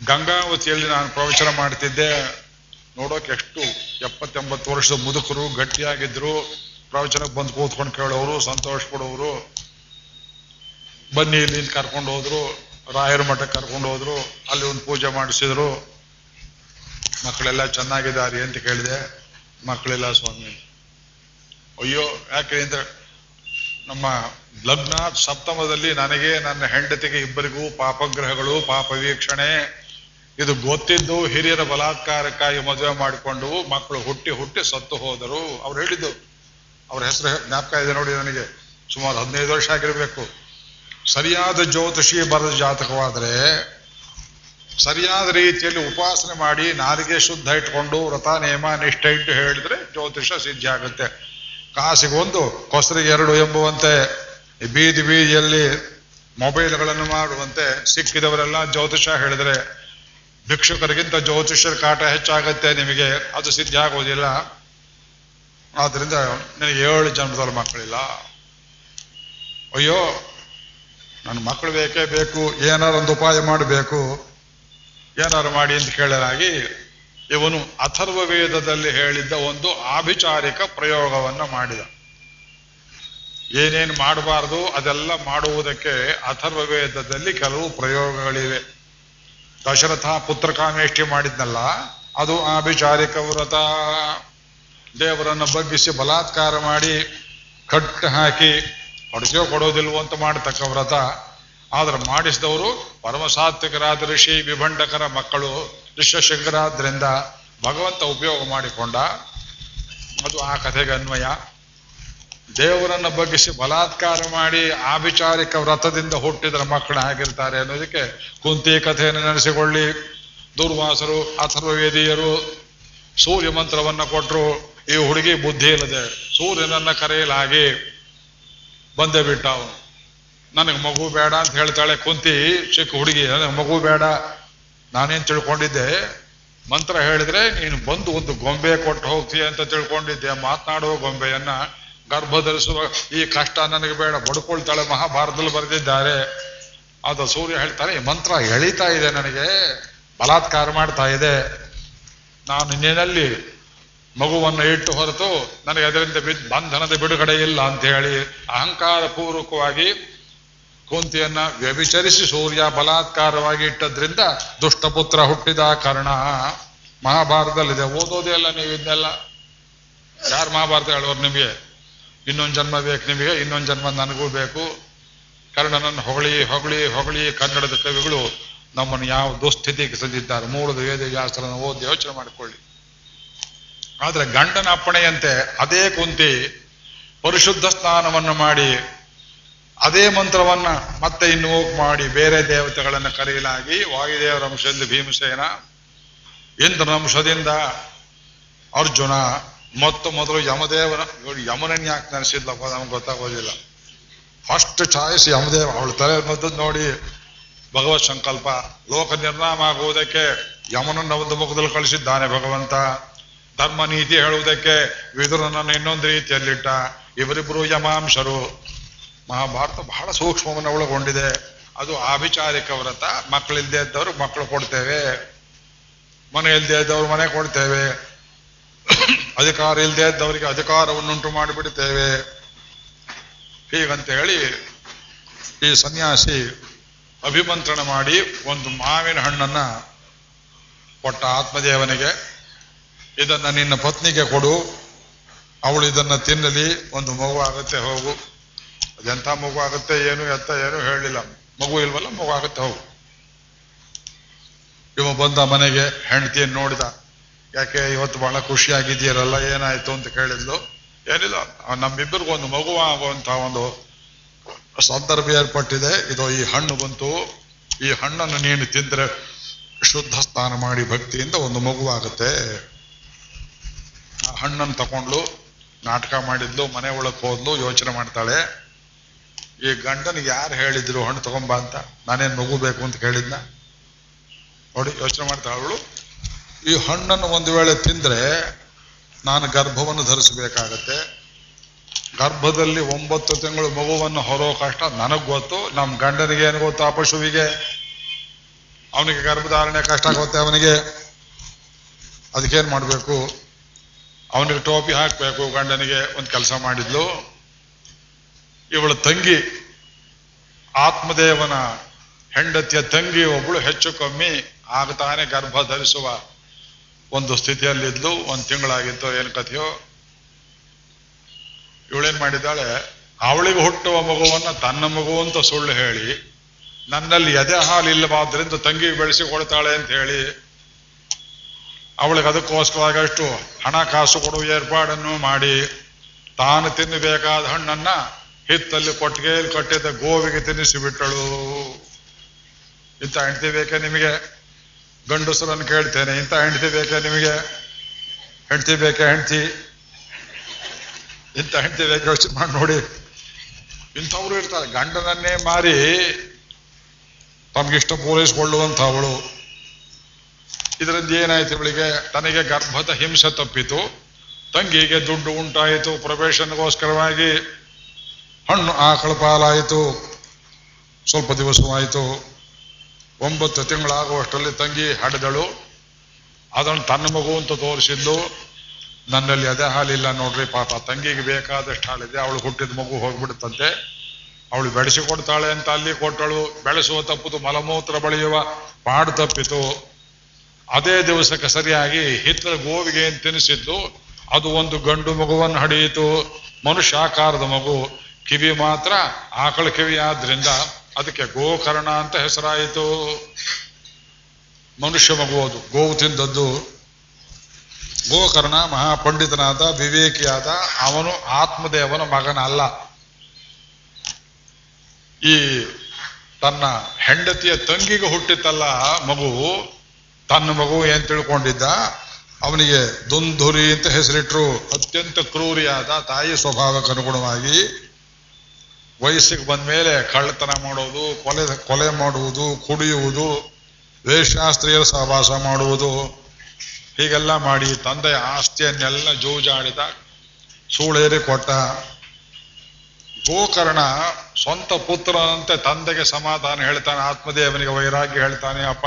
ಗಂಗಾವತಿಯಲ್ಲಿ ನಾನು ಪ್ರವಚನ ಮಾಡ್ತಿದ್ದೆ. ನೋಡೋಕೆ ಎಷ್ಟು ಎಪ್ಪತ್ತೆಂಬತ್ತು ವರ್ಷದ ಮುದುಕರು, ಗಟ್ಟಿಯಾಗಿದ್ರು. ಪ್ರವಚನಕ್ಕೆ ಬಂದು ಕೂತ್ಕೊಂಡು ಕೇಳೋರು ಸಂತೋಷ ಪಡೋರು ಬನ್ನಿ ಇಲ್ಲಿ ಕರ್ಕೊಂಡು ಹೋದ್ರು. ರಾಯರ ಮಠಕ್ಕೆ ಕರ್ಕೊಂಡು ಹೋದ್ರು, ಅಲ್ಲಿ ಒಂದು ಪೂಜೆ ಮಾಡಿಸಿದ್ರು. ಮಕ್ಕಳೆಲ್ಲ ಚೆನ್ನಾಗಿದ್ದಾರೆ ಅಂತ ಕೇಳಿದೆ. ಮಕ್ಕಳೆಲ್ಲ ಸ್ವಾಮಿ. ಅಯ್ಯೋ, ಯಾಕೆ ಅಂದ್ರೆ ನಮ್ಮ ಲಗ್ನ ಸಪ್ತಮದಲ್ಲಿ ನನಗೆ ನನ್ನ ಹೆಂಡತಿಗೆ ಇಬ್ಬರಿಗೂ ಪಾಪಗ್ರಹಗಳು, ಪಾಪ ವೀಕ್ಷಣೆ. ಇದು ಗೊತ್ತಿದ್ದು ಹಿರಿಯರ ಬಲಾತ್ಕಾರಕ್ಕಾಗಿ ಮದುವೆ ಮಾಡಿಕೊಂಡು ಮಕ್ಕಳು ಹುಟ್ಟಿ ಹುಟ್ಟಿ ಸತ್ತು ಹೋದರು. ಅವ್ರು ಹೇಳಿದ್ದು, ಅವ್ರ ಹೆಸರು ಜ್ಞಾಪಕ ಇದೆ ನೋಡಿ ನನಗೆ. ಸುಮಾರು ಹದಿನೈದು ವರ್ಷ ಆಗಿರಬೇಕು. ಸರಿಯಾದ ಜ್ಯೋತಿಷಿ ಬರೆದ ಜಾತಕವಾದರೆ ಸರಿಯಾದ ರೀತಿಯಲ್ಲಿ ಉಪಾಸನೆ ಮಾಡಿ ನಾಲಿಗೆ ಶುದ್ಧ ಇಟ್ಕೊಂಡು ವ್ರತ ನಿಯಮ ನಿಷ್ಠೆ ಇಟ್ಟು ಹೇಳಿದ್ರೆ ಜ್ಯೋತಿಷ ಸಿದ್ಧಿ ಆಗುತ್ತೆ. ಕಾಸಿಗೊಂದು, ಕೊಸರಿಗೆ ಎರಡು ಎಂಬುವಂತೆ ಬೀದಿ ಬೀದಿಯಲ್ಲಿ ಮೊಬೈಲ್ಗಳನ್ನು ಮಾಡುವಂತೆ ಸಿಕ್ಕಿದವರೆಲ್ಲ ಜ್ಯೋತಿಷ ಹೇಳಿದ್ರೆ ಭಿಕ್ಷುಕರಿಗಿಂತ ಜ್ಯೋತಿಷರ ಕಾಟ ಹೆಚ್ಚಾಗತ್ತೆ, ನಿಮಗೆ ಅದು ಸಿದ್ಧಿ ಆಗೋದಿಲ್ಲ. ಆದ್ರಿಂದ ನನಗೆ ಏಳು ಜನ್ಮದಲ್ಲಿ ಮಕ್ಕಳಿಲ್ಲ. ಅಯ್ಯೋ ನನ್ನ ಮಕ್ಕಳು ಬೇಕೇ ಬೇಕು ಒಂದು ಉಪಾಯ ಮಾಡಬೇಕು. ಏನಾರು ಮಾಡಿ ಅಂತ ಕೇಳಲಾಗಿ ಇವನು ಅಥರ್ವ ವೇದದಲ್ಲಿ ಹೇಳಿದ್ದ ಒಂದು ಆಭಿಚಾರಿಕ ಪ್ರಯೋಗವನ್ನ ಮಾಡಿದ. ಏನೇನು ಮಾಡಬಾರ್ದು ಅದೆಲ್ಲ ಮಾಡುವುದಕ್ಕೆ ಅಥರ್ವ ವೇದದಲ್ಲಿ ಕೆಲವು ಪ್ರಯೋಗಗಳಿವೆ. ದಶರಥ ಪುತ್ರಕಾಮೇಷ್ಠಿ ಮಾಡಿದ್ನಲ್ಲ, ಅದು ಆಭಿಚಾರಿಕ ವ್ರತ. ದೇವರನ್ನು ಬಗ್ಗಿಸಿ ಬಲಾತ್ಕಾರ ಮಾಡಿ ಕಟ್ಟು ಹಾಕಿ ಹೊಡೆಸೋ ಕೊಡೋದಿಲ್ವೋ ಅಂತ ಮಾಡತಕ್ಕ ವ್ರತ. ಆದ್ರೆ ಮಾಡಿಸಿದವರು ಪರಮಸಾತ್ವಿಕರಾದ ಋಷಿ ವಿಭಂಡಕರ ಮಕ್ಕಳು ವಿಶ್ವಶಂಕರಾದ್ರಿಂದ ಭಗವಂತ ಉಪಯೋಗ ಮಾಡಿಕೊಂಡ. ಅದು ಆ ಕಥೆಗೆ ಅನ್ವಯ. ದೇವರನ್ನು ಬಗ್ಗಿಸಿ ಬಲಾತ್ಕಾರ ಮಾಡಿ ಆಭಿಚಾರಿಕ ವ್ರತದಿಂದ ಹುಟ್ಟಿದ್ರ ಮಕ್ಕಳು ಆಗಿರ್ತಾರೆ ಅನ್ನೋದಕ್ಕೆ ಕುಂತಿ ಕಥೆಯನ್ನು ನೆನೆಸಿಕೊಳ್ಳಿ. ದುರ್ವಾಸರು, ಅಥರ್ವವೇದಿಯರು ಸೂರ್ಯ ಮಂತ್ರವನ್ನ ಕೊಟ್ಟರು ಈ ಹುಡುಗಿ ಬುದ್ಧಿ ಇಲ್ಲದೆ ಸೂರ್ಯನನ್ನ ಕರೆಯಲಾಗಿ. ಬಂದೇ ಬಿಟ್ಟ ಅವನು. ನನಗೆ ಮಗು ಬೇಡ ಅಂತ ಹೇಳ್ತಾಳೆ. ಕುಂತಿ, ಚಿಕ್ಕ ಹುಡುಗಿ, ನನಗೆ ಮಗು ಬೇಡ. ನಾನೇನ್ ತಿಳ್ಕೊಂಡಿದ್ದೆ? ಮಂತ್ರ ಹೇಳಿದ್ರೆ, ನೀನು ಬಂದು ಒಂದು ಗೊಂಬೆ ಕೊಟ್ಟು ಹೋಗ್ತೀಯ ಅಂತ ತಿಳ್ಕೊಂಡಿದ್ದೆ. ಮಾತನಾಡುವ ಗೊಂಬೆಯನ್ನ ಗರ್ಭಧರಿಸುವ ಈ ಕಷ್ಟ ನನಗೆ ಬೇಡ. ಬಡ್ಕೊಳ್ತಾಳೆ ಮಹಾಭಾರತದಲ್ಲಿ ಬರೆದಿದ್ದಾರೆ. ಅದು ಸೂರ್ಯ ಹೇಳ್ತಾರೆ ಈ ಮಂತ್ರ ಎಳಿತಾ ಇದೆ ನನಗೆ. ಬಲಾತ್ಕಾರ ಮಾಡ್ತಾ ಇದೆ. ನಾನು ಇನ್ನೇನಲ್ಲಿ ಮಗುವನ್ನು ಇಟ್ಟು ಹೊರತು ನನಗೆ ಅದರಿಂದ ಬಂಧನದ ಬಿಡುಗಡೆ ಇಲ್ಲ ಅಂತ ಹೇಳಿ ಅಹಂಕಾರ ಪೂರ್ವಕವಾಗಿ ಕುಂತಿಯನ್ನ ವ್ಯಭಿಚರಿಸಿ ಸೂರ್ಯ ಬಲಾತ್ಕಾರವಾಗಿ ಇಟ್ಟದ್ರಿಂದ ದುಷ್ಟಪುತ್ರ ಹುಟ್ಟಿದ ಕಾರಣ ಮಹಾಭಾರತದಲ್ಲಿದೆ. ಓದೋದೇ ಅಲ್ಲ ನೀವು ಯಾರು ಮಹಾಭಾರತ ಹೇಳೋರು ನಿಮಗೆ? ಇನ್ನೊಂದು ಜನ್ಮ ಬೇಕು ನಿಮಗೆ, ಇನ್ನೊಂದು ಜನ್ಮ ನನಗೂ ಬೇಕು. ಕರ್ಣನನ್ನು ಹೊಗಳಿ ಹೊಗಳಿ ಹೊಗಳಿ ಕನ್ನಡದ ಕವಿಗಳು ನಮ್ಮನ್ನು ಯಾವ ದುಸ್ಥಿತಿಗೆ ಸಂದಿದ್ದಾರೆ. ಮೂಲದ ವೇದಶಾಸ್ತ್ರನ ಓದಿ ಯೋಚನೆ ಮಾಡಿಕೊಳ್ಳಿ. ಆದ್ರೆ ಗಂಡನ ಅಪ್ಪಣೆಯಂತೆ ಅದೇ ಕುಂತಿ ಪರಿಶುದ್ಧ ಸ್ನಾನವನ್ನು ಮಾಡಿ, ಅದೇ ಮಂತ್ರವನ್ನ ಮತ್ತೆ ಇನ್ನು ಮಾಡಿ ಬೇರೆ ದೇವತೆಗಳನ್ನು ಕರೆಯಲಾಗಿ ವಾಯುದೇವರ ಅಂಶದಿಂದ ಭೀಮಸೇನ, ಇಂದ್ರನಂಶದಿಂದ ಅರ್ಜುನ, ಮತ್ತು ಮೊದಲು ಯಮದೇವನ ಯಮನನ್ ಯಾಕೆ ನೆನೆಸಿದ್ಲಪ್ಪ ನಮ್ಗೆ ಗೊತ್ತಾಗೋದಿಲ್ಲ. ಫಸ್ಟ್ ಚಾಯ್ಸ್ ಯಮದೇವ ಅವಳ ತಲೆ ಮದ್ದು ನೋಡಿ ಭಗವತ್ ಸಂಕಲ್ಪ, ಲೋಕ ನಿರ್ನಾಮ ಆಗುವುದಕ್ಕೆ ಯಮನನ್ನ ಒಂದು ಮುಖದಲ್ಲಿ ಕಳಿಸಿದ್ದಾನೆ ಭಗವಂತ. ಧರ್ಮ ನೀತಿ ಹೇಳುವುದಕ್ಕೆ ವಿದುರನನ್ನು ಇನ್ನೊಂದು ರೀತಿಯಲ್ಲಿಟ್ಟ ಇವರಿಬ್ಬರು ಯಮಾಂಶರು. ಮಹಾಭಾರತ ಬಹಳ ಸೂಕ್ಷ್ಮವನ್ನು ಒಳಗೊಂಡಿದೆ. ಅದು ಆಭಿಚಾರಿಕ ವ್ರತ. ಮಕ್ಕಳಿಲ್ದೇ ಇದ್ದವರು ಮಕ್ಕಳು ಕೊಡ್ತೇವೆ. ಮನೆ ಇಲ್ಲದೇ ಇದ್ದವ್ರು ಮನೆ ಕೊಡ್ತೇವೆ. ಅಧಿಕಾರ ಇಲ್ಲದೆ ಇದ್ದವರಿಗೆ ಅಧಿಕಾರವನ್ನುಂಟು ಮಾಡಿಬಿಡ್ತೇವೆ. ಹೀಗಂತ ಹೇಳಿ ಈ ಸನ್ಯಾಸಿ ಅಭಿಮಂತ್ರಣ ಮಾಡಿ ಒಂದು ಮಾವಿನ ಹಣ್ಣನ್ನ ಕೊಟ್ಟ ಆತ್ಮದೇವನಿಗೆ ಇದನ್ನ ನಿನ್ನ ಪತ್ನಿಗೆ ಕೊಡು. ಅವಳು ಇದನ್ನ ತಿನ್ನಲಿ. ಒಂದು ಮಗು ಆಗುತ್ತೆ, ಹೋಗು. ಅದೆಂಥ ಮಗು ಆಗುತ್ತೆ, ಏನು ಎತ್ತ, ಏನು ಹೇಳಲಿಲ್ಲ ಮಗು ಇಲ್ವಲ್ಲ, ಮಗು ಆಗುತ್ತೆ, ಹೋಗು. ಇವ ಬಂದ ಮನೆಗೆ ಹೆಂಡತಿಯನ್ನು ನೋಡಿದ. ಯಾಕೆ, ಇವತ್ತು ಬಹಳ ಖುಷಿಯಾಗಿದ್ದೀರಲ್ಲ, ಏನಾಯ್ತು ಅಂತ ಕೇಳಿದ್ಲು. ಏನಿಲ್ಲ, ನಮ್ಮಿಬ್ಬರಿಗೂ ಒಂದು ಮಗು ಆಗುವಂತ ಒಂದು ಸಂದರ್ಭ ಏರ್ಪಟ್ಟಿದೆ. ಇದು ಈ ಹಣ್ಣು ಬಂತು. ಈ ಹಣ್ಣನ್ನು ನೀನು ತಿಂದ್ರೆ ಶುದ್ಧ ಸ್ನಾನ ಮಾಡಿ ಭಕ್ತಿಯಿಂದ ಒಂದು ಮಗು ಆಗುತ್ತೆ. ಆ ಹಣ್ಣನ್ನು ತಗೊಂಡ್ಲು, ನಾಟಕ ಮಾಡಿದ್ಲು, ಮನೆ ಒಳಗೆ ಹೋದ್ಲು, ಯೋಚನೆ ಮಾಡ್ತಾಳೆ. ಈ ಗಂಡನಿಗೆ ಯಾರು ಹೇಳಿದ್ರು, ಹಣ್ಣು ತಗೊಂಬ ಅಂತ, ನಾನೇನ್ ಮಗು ಬೇಕು ಅಂತ ಕೇಳಿದ್ನ? ನೋಡಿ, ಯೋಚನೆ ಮಾಡ್ತಾಳೆ ಅವಳು. ಈ ಹಣ್ಣನ್ನು ಒಂದು ವೇಳೆ ತಿಂದ್ರೆ, ನಾನು ಗರ್ಭವನ್ನು ಧರಿಸಬೇಕಾಗತ್ತೆ. ಗರ್ಭದಲ್ಲಿ ಒಂಬತ್ತು ತಿಂಗಳು ಮಗುವನ್ನು ಹೊರೋ ಕಷ್ಟ ನನಗೆ ಗೊತ್ತು ನಮ್ಮ ಗಂಡನಿಗೆ ಏನು ಗೊತ್ತು, ಆ ಪಶುವಿಗೆ? ಅವನಿಗೆ ಗರ್ಭಧಾರಣೆ ಕಷ್ಟ ಆಗುತ್ತೆ ಅವನಿಗೆ. ಅದಕ್ಕೇನು ಮಾಡಬೇಕು? ಅವನಿಗೆ ಟೋಪಿ ಹಾಕಬೇಕು, ಗಂಡನಿಗೆ ಒಂದು ಕೆಲಸ ಮಾಡಿದ್ಲು. ಇವಳ ತಂಗಿ, ಆತ್ಮದೇವನ ಹೆಂಡತಿಯ ತಂಗಿ ಒಬ್ಬಳು ಹೆಚ್ಚು ಕಮ್ಮಿ ಆಗತಾನೆ ಗರ್ಭ ಧರಿಸುವ ಒಂದು ಸ್ಥಿತಿಯಲ್ಲಿದ್ಲು. ಒಂದು ತಿಂಗಳಾಗಿತ್ತು, ಏನು ಕಥೆಯೋ. ಇವಳೇನ್ ಮಾಡಿದ್ದಾಳೆ, ಅವಳಿಗೆ ಹುಟ್ಟುವ ಮಗುವನ್ನ ತನ್ನ ಮಗು ಅಂತ ಸುಳ್ಳು ಹೇಳಿ, ನನ್ನಲ್ಲಿ ಎದೆ ಹಾಲಿಲ್ಲವಾದ್ರಿಂದ ತಂಗಿ ಬೆಳೆಸಿಕೊಳ್ತಾಳೆ ಅಂತ ಹೇಳಿ ಅವಳಿಗೆ ಅದಕ್ಕೋಸ್ಕರವಾಗಿ ಅಷ್ಟು ಹಣಕಾಸು ಕೊಡುವ ಏರ್ಪಾಡನ್ನು ಮಾಡಿ ತಾನು ತಿನ್ನಬೇಕಾದ ಹಣ್ಣನ್ನ ಹಿತ್ತಲ್ಲಿ ಕೊಟ್ಟಿಗೆಯಲ್ಲಿ ಕಟ್ಟಿದ್ದ ಗೋವಿಗೆ ತಿನ್ನಿಸಿ ಬಿಟ್ಟಳು ಇಂಥ ಹೆಂಡತಿ ಬೇಕೆ ನಿಮಗೆ? ಗಂಡಸರನ್ನು ಕೇಳ್ತೇನೆ. ಇಂಥ ಹೆಂಡತಿ ಬೇಕೆ ನಿಮಗೆ? ಹೆಂಡತಿ ಬೇಕೆ ಹೆಂಡತಿ? ಇಂಥ ಹೆಂಡತಿ ಬೇಕೆ ಯೋಚನೆ ಮಾಡಿ ನೋಡಿ. ಇಂಥವ್ರು ಇರ್ತಾರೆ. ಗಂಡನನ್ನೇ ಮಾರಿ ತಮಗಿಷ್ಟ ಪೂರೈಸಿಕೊಳ್ಳುವಂಥ ಇದರಿಂದ ಏನಾಯ್ತು ಇವಳಿಗೆ? ತನಗೆ ಗರ್ಭದ ಹಿಂಸೆ ತಪ್ಪಿತು. ತಂಗಿಗೆ ದುಡ್ಡು ಉಂಟಾಯಿತು. ಪ್ರವೇಶನಗೋಸ್ಕರವಾಗಿ ಹಣ್ಣು ಆಕಳ ಪಾಲಾಯಿತು. ಸ್ವಲ್ಪ ದಿವಸವಾಯಿತು. ಒಂಬತ್ತು ತಿಂಗಳಾಗುವಷ್ಟರಲ್ಲಿ ತಂಗಿ ಹಡೆದಳು. ಅದನ್ನು ತನ್ನ ಮಗು ಅಂತ ತೋರಿಸಿದ್ದು. ನನ್ನಲ್ಲಿ ಅದೇ ಹಾಲಿಲ್ಲ ನೋಡ್ರಿ ಪಾಪ. ತಂಗಿಗೆ ಬೇಕಾದಷ್ಟು ಹಾಲಿದೆ. ಅವಳು ಹುಟ್ಟಿದ ಮಗು ಹೋಗ್ಬಿಡುತ್ತಂತೆ. ಅವಳು ಬೆಳೆಸಿಕೊಡ್ತಾಳೆ ಅಂತ ಅಲ್ಲಿ ಕೊಟ್ಟಳು. ಬೆಳೆಸುವ ತಪ್ಪುದು ಮಲಮೂತ್ರ ಬಳಿಯುವ. ಪಾಡು ತಪ್ಪಿತು. ಅದೇ ದಿವಸಕ್ಕೆ ಸರಿಯಾಗಿ ಹಿತ್ತಲ ಗೋವಿಗೆ ಅಂತ ತಿನ್ನಿಸಿದ್ದು, ಅದು ಒಂದು ಗಂಡು ಮಗುವನ್ನು ಹಡಿಯಿತು, ಮನುಷ್ಯಾಕಾರದ ಮಗು. ಕಿವಿ ಮಾತ್ರ ಆಕಳ ಕಿವಿ ಆದ್ರಿಂದ ಅದಕ್ಕೆ ಗೋಕರ್ಣ ಅಂತ ಹೆಸರಾಯಿತು. ಮನುಷ್ಯ ಮಗು ಅದು, ಗೋವು ತಿಂದದ್ದು. ಗೋಕರ್ಣ ಮಹಾಪಂಡಿತನಾದ, ವಿವೇಕಿಯಾದ, ಅವನು ಆತ್ಮದೇವನ ಮಗನ ಅಲ್ಲ ಈ ತನ್ನ ಹೆಂಡತಿಯ ತಂಗಿಗೆ ಹುಟ್ಟಿತಲ್ಲ ಮಗು ತನ್ನ ಮಗು ಏನ್ ತಿಳ್ಕೊಂಡಿದ್ದ? ಅವನಿಗೆ ದುಂಧುರಿ ಅಂತ ಹೆಸರಿಟ್ರು. ಅತ್ಯಂತ ಕ್ರೂರಿಯಾದ ತಾಯಿ ಸ್ವಭಾವಕ್ಕೆ ಅನುಗುಣವಾಗಿ ವಯಸ್ಸಿಗೆ ಬಂದ ಮೇಲೆ ಕಳ್ಳತನ ಮಾಡೋದು, ಕೊಲೆ ಕೊಲೆ ಮಾಡುವುದು, ಕುಡಿಯುವುದು, ವೇಷಾಸ್ತ್ರೀಯರ ಸಹವಾಸ ಮಾಡುವುದು, ಹೀಗೆಲ್ಲ ಮಾಡಿ ತಂದೆಯ ಆಸ್ತಿಯನ್ನೆಲ್ಲ ಜೂಜಾಡಿದ, ಸೂಳೇರಿ ಕೊಟ್ಟ. ಗೋಕರ್ಣ ಸ್ವಂತ ಪುತ್ರನಂತೆ ತಂದೆಗೆ ಸಮಾಧಾನ ಹೇಳ್ತಾನೆ, ಆತ್ಮದೇವನಿಗೆ ವೈರಾಗ್ಯ ಹೇಳ್ತಾನೆ, ಅಪ್ಪ.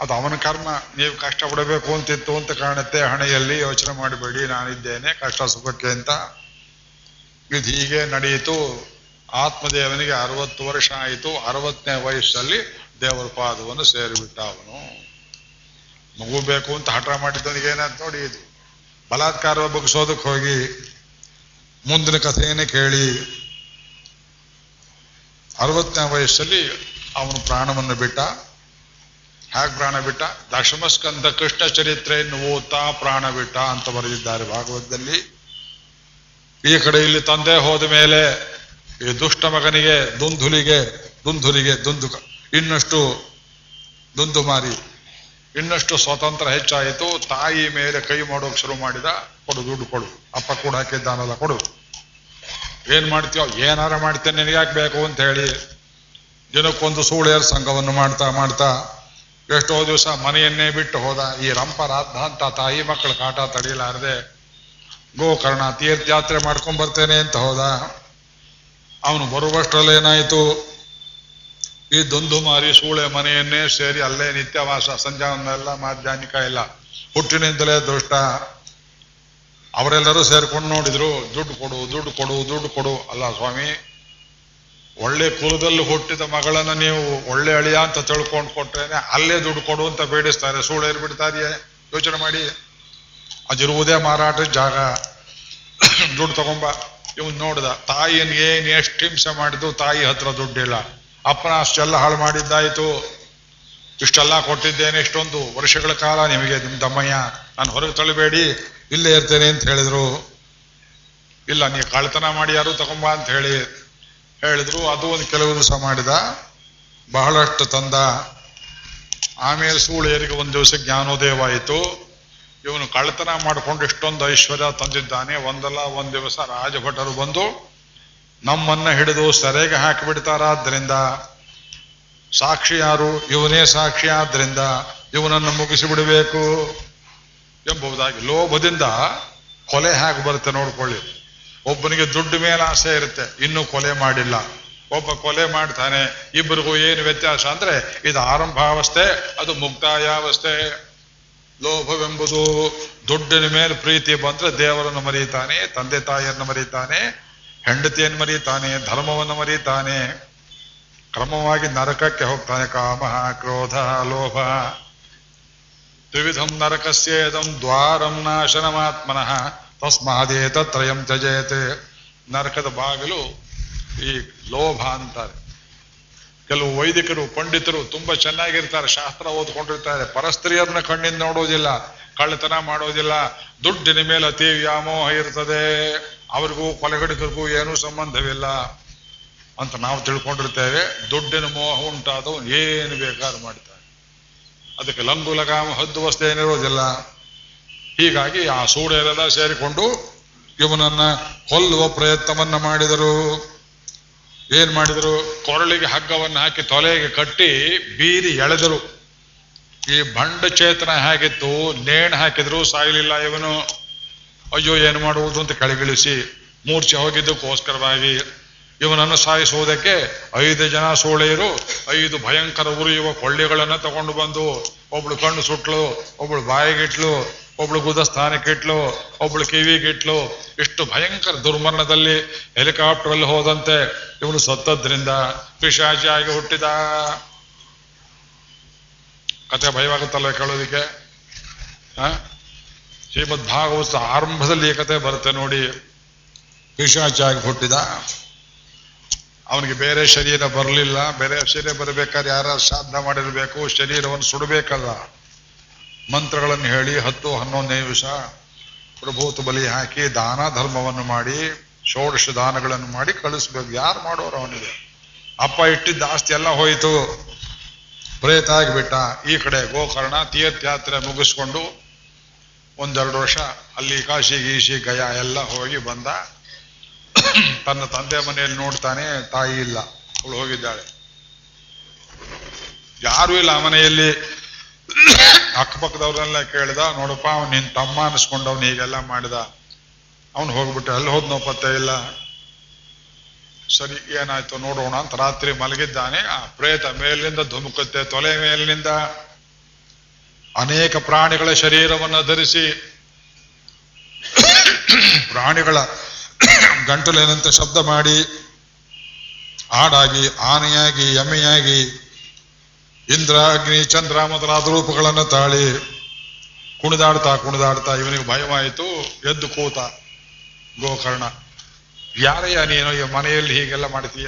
ಅದು ಅವನ ಕರ್ಮ. ನೀವು ಕಷ್ಟ ಪಡಬೇಕು ಅಂತಿತ್ತು ಅಂತ ಕಾಣುತ್ತೆ. ಹಣೆಯಲ್ಲಿ ಯೋಚನೆ ಮಾಡಬೇಡಿ, ನಾನಿದ್ದೇನೆ ಕಷ್ಟ ಸುಖಕ್ಕೆ ಅಂತ. ಇದು ಹೀಗೆ ನಡೆಯಿತು. ಆತ್ಮದೇವನಿಗೆ ಅರವತ್ತು ವರ್ಷ ಆಯಿತು. ಅರವತ್ತನೇ ವಯಸ್ಸಲ್ಲಿ ದೇವರ ಪಾದವನ್ನು ಸೇರಿಬಿಟ್ಟ ಅವನು. ಮಗು ಬೇಕು ಅಂತ ಹಠ ಮಾಡಿದ್ದನಿಗೆ ಏನಂತ ನೋಡಿ ಇದು. ಬಲಾತ್ಕಾರ ಬಗ್ಸೋದಕ್ಕೆ ಹೋಗಿ. ಮುಂದಿನ ಕಥೆಯನ್ನೇ ಕೇಳಿ. ಅರವತ್ತನೇ ವಯಸ್ಸಲ್ಲಿ ಅವನು ಪ್ರಾಣವನ್ನು ಬಿಟ್ಟ. ಹೇಗೆ ಪ್ರಾಣ ಬಿಟ್ಟ ದಶಮಸ್ಕಂದ ಕೃಷ್ಣ ಚರಿತ್ರೆಯನ್ನು ಓದ್ತಾ ಪ್ರಾಣ ಬಿಟ್ಟ ಅಂತ ಬರೆದಿದ್ದಾರೆ ಭಾಗವತದಲ್ಲಿ. ಈ ಕಡೆ ಇಲ್ಲಿ ತಂದೆ ಹೋದ ಮೇಲೆ ಈ ದುಷ್ಟ ಮಗನಿಗೆ ದುಂಧುಲಿಗೆ ದುಂಧುಲಿಗೆ ದುಂದು ಇನ್ನಷ್ಟು ದುಂದು ಮಾರಿ, ಇನ್ನಷ್ಟು ಸ್ವತಂತ್ರ ಹೆಚ್ಚಾಯಿತು. ತಾಯಿ ಮೇಲೆ ಕೈ ಮಾಡೋಕೆ ಶುರು ಮಾಡಿದ, ಕೊಡು ದುಡ್ಡು ಕೊಡು, ಅಪ್ಪ ಕೂಡ ಹಾಕಿದ್ದಾನಲ್ಲ ಕೊಡು. ಏನ್ ಮಾಡ್ತೀಯೋ, ಏನಾರ ಮಾಡ್ತೇನೆ ನಿನಗೆ ಬೇಕು ಅಂತ ಹೇಳಿ ದಿನಕ್ಕೊಂದು ಸೂಳೆಯರ್ ಸಂಘವನ್ನು ಮಾಡ್ತಾ ಮಾಡ್ತಾ ಎಷ್ಟೋ ದಿವಸ ಮನೆಯನ್ನೇ ಬಿಟ್ಟು ಹೋದ ಈ ರಂಪರಾಧ ಅಂತ ತಾಯಿ ಮಕ್ಕಳ ಕಾಟ ತಡೆಯಲಾರದೆ ಗೋಕರ್ಣ ತೀರ್ಥಯಾತ್ರೆ ಮಾಡ್ಕೊಂಡ್ ಬರ್ತೇನೆ ಅಂತ ಹೋದ. ಅವನು ಬರುವಷ್ಟರಲ್ಲಿ ಏನಾಯಿತು? ಈ ದೊಂದು ಮಾರಿ ಸೂಳೆ ಮನೆಯನ್ನೇ ಸೇರಿ ಅಲ್ಲೇ ನಿತ್ಯವಾಸ ಸಂಜಾವನ್ನೆಲ್ಲ ಮಾಧ್ಯಾನಿಕ ಇಲ್ಲ. ಹುಟ್ಟಿನಿಂದಲೇ ದುಷ್ಟ. ಅವರೆಲ್ಲರೂ ಸೇರ್ಕೊಂಡು ನೋಡಿದ್ರು, ದುಡ್ಡು ಕೊಡು ದುಡ್ಡು ಕೊಡು ದುಡ್ಡು ಕೊಡು. ಅಲ್ಲ ಸ್ವಾಮಿ ಒಳ್ಳೆ ಕುಲದಲ್ಲಿ ಹುಟ್ಟಿದ ಮಗಳನ್ನ ನೀವು ಒಳ್ಳೆ ಅಳಿಯ ಅಂತ ತಿಳ್ಕೊಂಡು ಕೊಟ್ರೇನೆ ಅಲ್ಲೇ ದುಡ್ಡು ಕೊಡು ಅಂತ ಬೇಡಿಸ್ತಾರೆ. ಸುಳ್ಳು ಬಿಡ್ತಾರಿಯೇ ಯೋಚನೆ ಮಾಡಿ. ಅದಿರುವುದೇ ಮಾರಾಟ ಜಾಗ. ದುಡ್ಡು ತಗೊಂಬ. ಇವನ್ ನೋಡ್ದ ತಾಯಿಯನ್ ಏನ್ ಎಷ್ಟು ಹಿಂಸೆ ಮಾಡಿದ್ದು, ತಾಯಿ ಹತ್ರ ದುಡ್ಡಿಲ್ಲ. ಅಪ್ಪನ ಅಷ್ಟೆಲ್ಲ ಹಾಳು ಮಾಡಿದ್ದಾಯ್ತು. ಇಷ್ಟೆಲ್ಲ ಕೊಟ್ಟಿದ್ದೇನೆ ಇಷ್ಟೊಂದು ವರ್ಷಗಳ ಕಾಲ ನಿಮಗೆ, ನಿಮ್ ದಮ್ಮಯ್ಯ. ನಾನು ಹೊರಗೆ ತಳಿಬೇಡಿ ಇಲ್ಲೇ ಇರ್ತೇನೆ ಅಂತ ಹೇಳಿದ್ರು. ಇಲ್ಲ, ನೀ ಕಳ್ತನ ಮಾಡಿ ಯಾರು ತಗೊಂಬ ಅಂತ ಹೇಳಿ. ಹೇಳಿದ್ರು, ಅದು ಒಂದು ಕೆಲವು ದಿವಸ ಮಾಡಿದ, ಬಹಳಷ್ಟು ತಂದ. ಆಮೇಲೆ ಸೂಳೇರಿಗೆ ಒಂದು ದಿವಸ ಜ್ಞಾನೋದಯವಾಯಿತು ಇವನು ಕಳ್ಳತನ ಮಾಡಿಕೊಂಡು ಇಷ್ಟೊಂದು ಐಶ್ವರ್ಯ ತಂದಿದ್ದಾನೆ. ಒಂದಲ್ಲ, ಒಂದು ದಿವಸ ರಾಜಭಟರು ಬಂದು ನಮ್ಮನ್ನ ಹಿಡಿದು ಸೆರೆಗೆ ಹಾಕಿಬಿಡ್ತಾರಾದ್ರಿಂದ ಸಾಕ್ಷಿ ಯಾರು? ಇವನೇ ಸಾಕ್ಷಿ. ಆದ್ದರಿಂದ ಇವನನ್ನು ಮುಗಿಸಿ ಬಿಡಬೇಕು ಎಂಬುದಾಗಿ. ಲೋಭದಿಂದ ಕೊಲೆ ಹಾಕಿ ಬರುತ್ತೆ ನೋಡ್ಕೊಳ್ಳಿ. ಒಬ್ಬನಿಗೆ ದುಡ್ಡು ಮೇಲೆ ಆಸೆ ಇರುತ್ತೆ, ಇನ್ನೂ ಕೊಲೆ ಮಾಡಿಲ್ಲ. ಒಬ್ಬ ಕೊಲೆ ಮಾಡ್ತಾನೆ, ಇಬ್ಬರಿಗೂ ಏನು ವ್ಯತ್ಯಾಸ ಅಂದ್ರೆ ಇದು ಆರಂಭಾವಸ್ಥೆ, ಅದು ಮುಕ್ತಾಯಾವಸ್ಥೆ. ಲೋಭವೆಂಬುದು ದುಡ್ಡಿನ ಮೇಲೆ ಪ್ರೀತಿ ಬಂದ್ರೆ ದೇವರನ್ನು ಮರೀತಾನೆ ತಂದೆ ತಾಯಿಯನ್ನು ಮರೀತಾನೆ ಹೆಂಡತಿಯನ್ನು ಮರೀತಾನೆ ಧರ್ಮವನ್ನು ಮರೀತಾನೆ ಕ್ರಮವಾಗಿ ನರಕಕ್ಕೆ ಹೋಗ್ತಾನೆ, ಕಾಮ, ಕ್ರೋಧ, ಲೋಭ. ತ್ರಿವಿಧಂ ನರಕಸ್ಯೇದಂ ದ್ವಾರಂ ನಾಶನಮಾತ್ಮನಃ. ತಸ್ಮಾದೇತತ್ರಯಂ ತ್ಯಜಯತೆ ನರಕದ ಬಾಗಿಲು ಈ ಲೋಭ ಅಂತಾರೆ. ಕೆಲವು ವೈದಿಕರು, ಪಂಡಿತರು ತುಂಬಾ ಚೆನ್ನಾಗಿರ್ತಾರೆ, ಶಾಸ್ತ್ರ ಓದ್ಕೊಂಡಿರ್ತಾರೆ. ಪರಸ್ತ್ರೀಯರನ್ನ ಕಣ್ಣಿಂದ ನೋಡೋದಿಲ್ಲ, ಕಳ್ಳತನ ಮಾಡೋದಿಲ್ಲ, ದುಡ್ಡಿನ ಮೇಲೆ ಅತಿ ವ್ಯಾಮೋಹ ಇರ್ತದೆ. ಅವ್ರಿಗೂ ಕೊಲೆಗಡಿಕರಿಗೂ ಏನೂ ಸಂಬಂಧವಿಲ್ಲ ಅಂತ ನಾವು ತಿಳ್ಕೊಂಡಿರ್ತೇವೆ. ದುಡ್ಡಿನ ಮೋಹ ಉಂಟಾದವು ಏನು ಬೇಕಾದ್ರೂ ಮಾಡ್ತಾರೆ ಅದಕ್ಕೆ ಲಂಗು ಲಗಾಮ ಹದ್ದು ವಸ್ತು ಏನಿರೋದಿಲ್ಲ. ಹೀಗಾಗಿ ಆ ಸೂಳೆಯರೆಲ್ಲ ಸೇರಿಕೊಂಡು ಇವನನ್ನ ಕೊಲ್ಲುವ ಪ್ರಯತ್ನವನ್ನ ಮಾಡಿದರು. ಏನ್ ಮಾಡಿದರು? ಕೊರಳಿಗೆ ಹಗ್ಗವನ್ನು ಹಾಕಿ ತೊಲೆಗೆ ಕಟ್ಟಿ ಬೀರಿ ಎಳೆದರು. ಈ ಬಂಡ ಚೇತನ ಹೇಗಿತ್ತು? ನೇಣು ಹಾಕಿದ್ರು ಸಾಯಲಿಲ್ಲ ಇವನು. ಅಯ್ಯೋ, ಏನು ಮಾಡುವುದು ಅಂತ ಕೆಳಗಿಳಿಸಿ ಮೂರ್ಛೆ ಹೋಗಿದ್ದಕ್ಕೋಸ್ಕರವಾಗಿ ಇವನನ್ನು ಸಾಯಿಸುವುದಕ್ಕೆ ಐದು ಜನ ಸೂಳೆಯರು, ಐದು ಭಯಂಕರ ಉರಿಯುವ ಕೊಳ್ಳಿಗಳನ್ನು ತಗೊಂಡು ಬಂದು ಒಬ್ಳು ಕಣ್ಣು ಸುಟ್ಲು, ಒಬ್ಳು ಬಾಯಿಗಿಟ್ಲು ಒಬ್ಳು ಗುದ ಸ್ಥಾನಕ್ಕಿಟ್ಲು ಒಬ್ಳು ಕಿವಿಗಿಟ್ಲು ಇಷ್ಟು ಭಯಂಕರ ದುರ್ಮರಣದಲ್ಲಿ ಹೆಲಿಕಾಪ್ಟರ್ ಅಲ್ಲಿ ಹೋದಂತೆ ಇವನು ಸತ್ತದ್ರಿಂದ ಪಿಶಾಚಿಯಾಗಿ ಹುಟ್ಟಿದ. ಕತೆ ಭಯವಾಗುತ್ತಲ್ಲ ಕೇಳೋದಿಕ್ಕೆ? ಶ್ರೀಮದ್ ಭಾಗವತ ಆರಂಭದಲ್ಲಿ ಈ ಕತೆ ಬರುತ್ತೆ ನೋಡಿ. ಪಿಶಾಚಿಯಾಗಿ ಹುಟ್ಟಿದ. ಅವನಿಗೆ ಬೇರೆ ಶರೀರ ಬರಲಿಲ್ಲ. ಬೇರೆ ಶರೀರ ಬರಬೇಕಾದ್ರೆ ಯಾರು ಶ್ರಾದ್ದ ಮಾಡಿರಬೇಕು? ಶರೀರವನ್ನು ಸುಡಬೇಕಲ್ಲ. ಮಂತ್ರಗಳನ್ನು ಹೇಳಿ ಹತ್ತು ಹನ್ನೊಂದನೇ ದಿವಸ ಪ್ರಭೂತ ಬಲಿ ಹಾಕಿ ದಾನ ಧರ್ಮವನ್ನು ಮಾಡಿ, ಷೋಡಶ ದಾನಗಳನ್ನು ಮಾಡಿ ಕಳಿಸ್ಬೇಕು. ಯಾರು ಮಾಡೋರು ಅವನಿಗೆ? ಅಪ್ಪ ಇಟ್ಟಿದ್ದ ಆಸ್ತಿ ಎಲ್ಲ ಹೋಯಿತು. ಪ್ರೇತ ಆಗಿಬಿಟ್ಟ. ಈ ಕಡೆ ಗೋಕರ್ಣ ತೀರ್ಥಯಾತ್ರೆ ಮುಗಿಸ್ಕೊಂಡು ಒಂದೆರಡು ವರ್ಷ ಅಲ್ಲಿ ಕಾಶಿ, ಗೀಶಿ, ಗಯಾ ಎಲ್ಲ ಹೋಗಿ ಬಂದ. ತನ್ನ ತಂದೆ ಮನೆಯಲ್ಲಿ ನೋಡ್ತಾನೆ, ತಾಯಿ ಇಲ್ಲ. ಅವಳು ಹೋಗಿದ್ದಾಳೆ. ಯಾರು ಇಲ್ಲ ಮನೆಯಲ್ಲಿ. ಅಕ್ಕಪಕ್ಕದವ್ರನ್ನೆಲ್ಲ ಕೇಳ್ದ, ನೋಡಪ್ಪ, ಅವ್ನು ನಿನ್ ತಮ್ಮ ಅನ್ಸ್ಕೊಂಡವ್ನು ಹೀಗೆಲ್ಲ ಮಾಡಿದ. ಅವನು ಹೋಗ್ಬಿಟ್ಟು ಅಲ್ಲಿ ಹೋದ್ನೋ ಪತ್ತೆ ಇಲ್ಲ. ಸರಿ, ಏನಾಯ್ತು ನೋಡೋಣ ಅಂತ ರಾತ್ರಿ ಮಲಗಿದ್ದಾನೆ. ಆ ಪ್ರೇತ ಮೇಲಿನಿಂದ, ಧುಮುಕುತ್ತೆ ತೊಲೆ ಮೇಲಿನಿಂದ ಅನೇಕ ಪ್ರಾಣಿಗಳ ಶರೀರವನ್ನು ಧರಿಸಿ, ಪ್ರಾಣಿಗಳ ಗಂಟಲೇನಂತೆ ಶಬ್ದ ಮಾಡಿ ಆಡಾಗಿ ಆನೆಯಾಗಿ, ಎಮ್ಮೆಯಾಗಿ ಇಂದ್ರ ಅಗ್ನಿ ಚಂದ್ರ ಮೊದಲಾದ ರೂಪಗಳನ್ನು ತಾಳಿ ಕುಣಿದಾಡ್ತಾ ಕುಣಿದಾಡ್ತಾ ಇವನಿಗೆ ಭಯವಾಯಿತು, ಎದ್ದು ಕೂತ ಗೋಕರ್ಣ ಯಾರಯ್ಯ ನೀನು? ಈ ಮನೆಯಲ್ಲಿ ಹೀಗೆಲ್ಲ ಮಾಡ್ತೀಯ?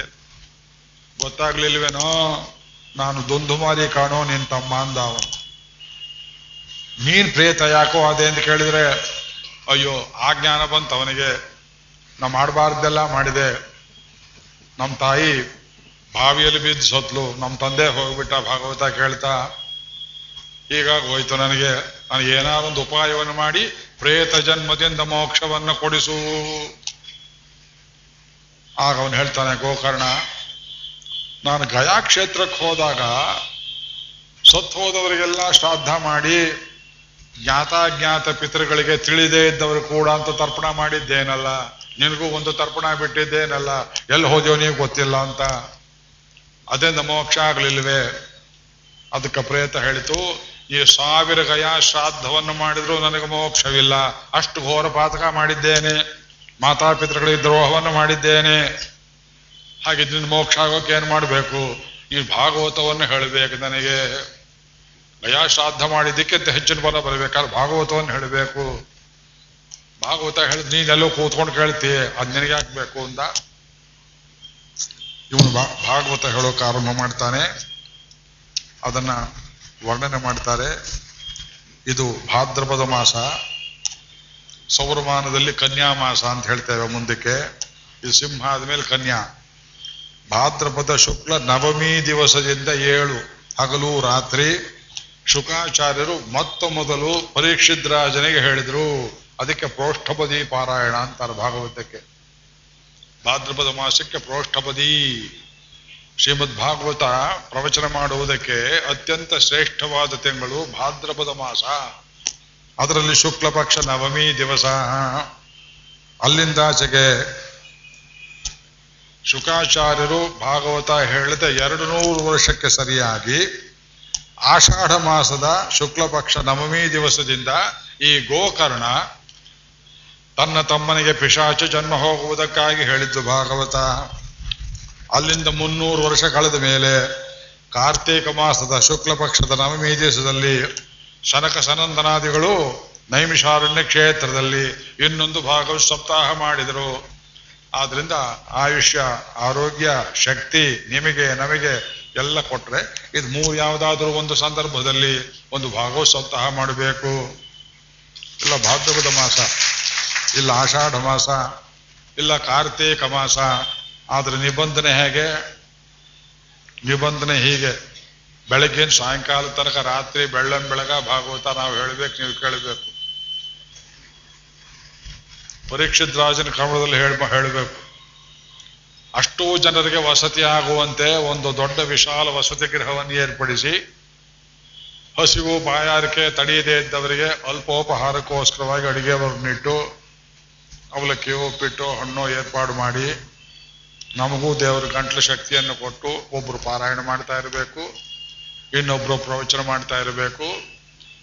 ಗೊತ್ತಾಗ್ಲಿಲ್ವೇನೋ? ನಾನು ದುಂದುಮಾರಿ ಕಾಣೋ ನಿನ್ ತಮ್ಮ ಅಂದ ಅವನು. ನೀನ್ ಪ್ರೇತ ಯಾಕೋ ಅದೇ ಅಂತ ಕೇಳಿದ್ರೆ, ಅಯ್ಯೋ, ಆ ಜ್ಞಾನ ಬಂತು ಅವನಿಗೆ ನಾ ಮಾಡಬಾರ್ದೆಲ್ಲ ಮಾಡಿದೆ. ನಮ್ಮ ತಾಯಿ ಬಾವಿಯಲ್ಲಿ ಬಿದ್ದು ಸತ್ಲು ನಮ್ಮ ತಂದೆ ಹೋಗ್ಬಿಟ್ಟ ಭಾಗವತ ಕೇಳ್ತಾ ಹೀಗಾಗಿ ಹೋಯ್ತು ನನಗೆ ನನಗೆ ಏನಾದೊಂದು ಉಪಾಯವನ್ನು ಮಾಡಿ, ಪ್ರೇತ ಜನ್ಮದಿಂದ ಮೋಕ್ಷವನ್ನು ಕೊಡಿಸು. ಆಗ ಅವನು ಹೇಳ್ತಾನೆ, ಗೋಕರ್ಣ, ನಾನು ಗಯಾ ಕ್ಷೇತ್ರಕ್ಕೆ ಹೋದಾಗ ಸತ್ ಹೋದವರಿಗೆಲ್ಲ ಶ್ರಾದ್ದ ಮಾಡಿ, ಜ್ಞಾತಾಜ್ಞಾತ ಪಿತೃಗಳಿಗೆ ತಿಳಿದೇ ಇದ್ದವರು ಕೂಡ ಅಂತ ತರ್ಪಣ ಮಾಡಿದ್ದೇನಲ್ಲ? ನಿನಗೂ ಒಂದು ತರ್ಪಣ ಬಿಟ್ಟಿದ್ದೇನಲ್ಲ? ಎಲ್ಲಿ ಹೋದ್ಯೋ ನೀವು ಗೊತ್ತಿಲ್ಲ ಅಂತ. ಅದರಿಂದ ಮೋಕ್ಷ ಆಗಲಿಲ್ವೇ ಅದಕ್ಕೆ ಪ್ರೇತ ಹೇಳಿತು, ಈ ಸಾವಿರ ಗಯಾ ಶ್ರಾದ್ದವನ್ನು ಮಾಡಿದ್ರು ನನಗೆ ಮೋಕ್ಷವಿಲ್ಲ. ಅಷ್ಟು ಘೋರ ಪಾತಕ ಮಾಡಿದ್ದೇನೆ. ಮಾತಾಪಿತೃಗಳಿಗೆ ದ್ರೋಹವನ್ನು ಮಾಡಿದ್ದೇನೆ. ಹಾಗೆ ನಿನ್ನ ಮೋಕ್ಷ ಆಗೋಕೆ ಏನು ಮಾಡಬೇಕು? ಈ ಭಾಗವತವನ್ನು ಹೇಳಬೇಕು ನನಗೆ. ಗಯಾ ಶ್ರಾದ್ದ ಮಾಡಿದ್ದಕ್ಕಿಂತ ಹೆಚ್ಚಿನ ಬಲ ಬರಬೇಕಾದ್ರೆ ಭಾಗವತವನ್ನು ಹೇಳಬೇಕು. ಭಾಗವತ ಹೇಳಿದ್ ನೀನೆಲ್ಲೋ ಕೂತ್ಕೊಂಡು ಕೇಳ್ತೀಯ, ಅದ್ ನಿನಗೆ ಹಾಕ್ಬೇಕು ಅಂತ? ಇವನು ಭಾಗವತ ಹೇಳೋಕೆ ಆರಂಭ ಮಾಡ್ತಾನೆ. ಅದನ್ನ ವರ್ಣನೆ ಮಾಡ್ತಾರೆ. ಇದು ಭಾದ್ರಪದ ಮಾಸ. ಸೌರಮಾನದಲ್ಲಿ ಕನ್ಯಾ ಮಾಸ ಅಂತ ಹೇಳ್ತೇವೆ ಮುಂದಕ್ಕೆ. ಇದು ಸಿಂಹ ಆದ್ಮೇಲೆ ಕನ್ಯಾ. ಭಾದ್ರಪದ ಶುಕ್ಲ ನವಮಿ ದಿವಸದಿಂದ ಏಳು, ಹಗಲು, ರಾತ್ರಿ. ಶುಕಾಚಾರ್ಯರು ಮೊತ್ತ ಮೊದಲು ಪರೀಕ್ಷಿದ್ರಾಜನಿಗೆ ಹೇಳಿದ್ರು. ಅದಕ್ಕೆ ಪ್ರೋಷ್ಠಪದಿ ಪಾರಾಯಣ ಅಂತಾರೆ ಭಾಗವತಕ್ಕೆ. ಭಾದ್ರಪದ ಮಾಸಕ್ಕೆ ಪ್ರೋಷ್ಠಪದಿ. ಶ್ರೀಮದ್ ಭಾಗವತ ಪ್ರವಚನ ಮಾಡುವುದಕ್ಕೆ ಅತ್ಯಂತ ಶ್ರೇಷ್ಠವಾದ ತಿಂಗಳು ಭಾದ್ರಪದ ಮಾಸ. ಅದರಲ್ಲಿ ಶುಕ್ಲ ಪಕ್ಷ ನವಮಿ ದಿವಸ. ಅಲ್ಲಿಂದಾಚೆಗೆ ಶುಕಾಚಾರ್ಯರು ಭಾಗವತ ಹೇಳಿದ ಎರಡು ನೂರು ವರ್ಷಕ್ಕೆ ಸರಿಯಾಗಿ ಆಷಾಢ ಮಾಸದ ಶುಕ್ಲ ಪಕ್ಷ ನವಮಿ ದಿವಸದಿಂದ ಈ ಗೋಕರ್ಣ ತನ್ನ ತಮ್ಮನಿಗೆ ಪಿಶಾಚ ಜನ್ಮ ಹೋಗುವುದಕ್ಕಾಗಿ ಹೇಳಿದ್ದು ಭಾಗವತ. ಅಲ್ಲಿಂದ ಮುನ್ನೂರು ವರ್ಷ ಕಳೆದ ಮೇಲೆ ಕಾರ್ತೀಕ ಮಾಸದ ಶುಕ್ಲ ಪಕ್ಷದ ನವಮಿ ದಿವಸದಲ್ಲಿ ಶನಕ ಸನಂದನಾದಿಗಳು ನೈಮಿಷಾರಣ್ಯ ಕ್ಷೇತ್ರದಲ್ಲಿ ಇನ್ನೊಂದು ಭಾಗವ ಸಪ್ತಾಹ ಮಾಡಿದರು. ಆದ್ರಿಂದ ಆಯುಷ್ಯ, ಆರೋಗ್ಯ, ಶಕ್ತಿ ನಿಮಗೆ, ನಮಗೆ ಎಲ್ಲ ಕೊಟ್ರೆ ಇದು ಮೂರು ಯಾವುದಾದ್ರೂ ಒಂದು ಸಂದರ್ಭದಲ್ಲಿ ಒಂದು ಭಾಗವತ್ ಸಪ್ತಾಹ ಮಾಡಬೇಕು. ಇಲ್ಲ, ಭಾದ್ರಪದ ಮಾಸ. ಇಲ್ಲ ಆಷಾಢ ಮಾಸ, ಇಲ್ಲ ಕಾರ್ತೀಕ ಮಾಸ. ಆದ್ರೆ ನಿಬಂಧನೆ ಹೇಗೆ? ನಿಬಂಧನೆ ಹೀಗೆ. ಬೆಳಗ್ಗಿನ ಸಾಯಂಕಾಲ ತನಕ ರಾತ್ರಿ ಬೆಳ್ಳಂ ಬೆಳಗ ಭಾಗವತ ನಾವು ಹೇಳ್ಬೇಕು, ನೀವು ಕೇಳಬೇಕು. ಪರೀಕ್ಷಿತ್ ರಾಜನ ಕ್ರಮದಲ್ಲಿ ಹೇಳ್ ಹೇಳಬೇಕು. ಅಷ್ಟೂ ಜನರಿಗೆ ವಸತಿ ಆಗುವಂತೆ ಒಂದು ದೊಡ್ಡ ವಿಶಾಲ ವಸತಿ ಗೃಹವನ್ನು ಏರ್ಪಡಿಸಿ, ಹಸಿವು, ಬಾಯಾರಿಕೆ ತಡೆಯದೇ ಇದ್ದವರಿಗೆ ಅಲ್ಪೋಪಹಾರಕ್ಕೋಸ್ಕರವಾಗಿ ಅಡಿಗೆವರನ್ನಿಟ್ಟು ಅವಲಕ್ಕಿ ಉಪ್ಪಿಟ್ಟು ಹಣ್ಣು ಏರ್ಪಾಡು ಮಾಡಿ ನಮಗೂ ದೇವರ ಗಂಟ್ಲು ಶಕ್ತಿಯನ್ನು ಕೊಟ್ಟು ಒಬ್ರು ಪಾರಾಯಣ ಮಾಡ್ತಾ ಇರಬೇಕು, ಇನ್ನೊಬ್ರು ಪ್ರವಚನ ಮಾಡ್ತಾ ಇರಬೇಕು.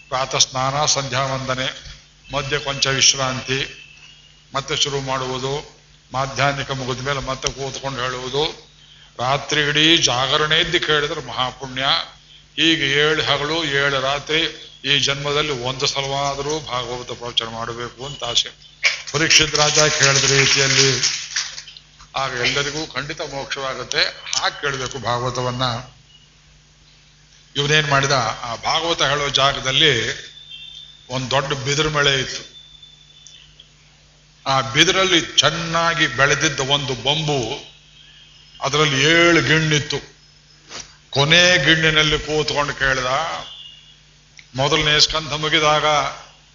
ಪ್ರಾತಃ ಸ್ನಾನ, ಸಂಧ್ಯಾ ವಂದನೆ, ಮಧ್ಯ ಕೊಂಚ ವಿಶ್ರಾಂತಿ, ಮತ್ತೆ ಶುರು ಮಾಡುವುದು, ಮಾಧ್ಯಾಹ್ನಿಕ ಮುಗಿದ ಮೇಲೆ ಮತ್ತೆ ಕೂತ್ಕೊಂಡು ಹೇಳುವುದು. ರಾತ್ರಿ ಇಡೀ ಜಾಗರಣೆ ಇದ್ದು ಕೇಳಿದ್ರೆ ಮಹಾಪುಣ್ಯ. ಈಗ ಏಳು ಹಗಲು, ಏಳು ರಾತ್ರಿ, ಈ ಜನ್ಮದಲ್ಲಿ ಒಂದು ಸಲವಾದರೂ ಭಾಗವತ ಪ್ರವಚನ ಮಾಡಬೇಕು ಅಂತ ಆಸೆ. ಪರೀಕ್ಷಿತ್ ರಾಜ ಕೇಳಿದ ರೀತಿಯಲ್ಲಿ ಆಗ ಎಲ್ಲರಿಗೂ ಖಂಡಿತ ಮೋಕ್ಷವಾಗುತ್ತೆ. ಹಾಗೆ ಕೇಳಬೇಕು ಭಾಗವತವನ್ನ. ಇವನೇನ್ ಮಾಡಿದ? ಆ ಭಾಗವತ ಹೇಳೋ ಜಾಗದಲ್ಲಿ ಒಂದು ದೊಡ್ಡ ಬಿದಿರು ಮಳೆ ಇತ್ತು. ಆ ಬಿದಿರಲ್ಲಿ ಚೆನ್ನಾಗಿ ಬೆಳೆದಿದ್ದ ಒಂದು ಬೊಂಬು ಅದರಲ್ಲಿ ಏಳು ಗಿಣ್ಣಿತ್ತು. ಕೊನೆ ಗಿಣ್ಣಿನಲ್ಲಿ ಕೂತ್ಕೊಂಡು ಕೇಳಿದ ಮೊದಲನೇ ಸ್ಕಂಧ ಮುಗಿದಾಗ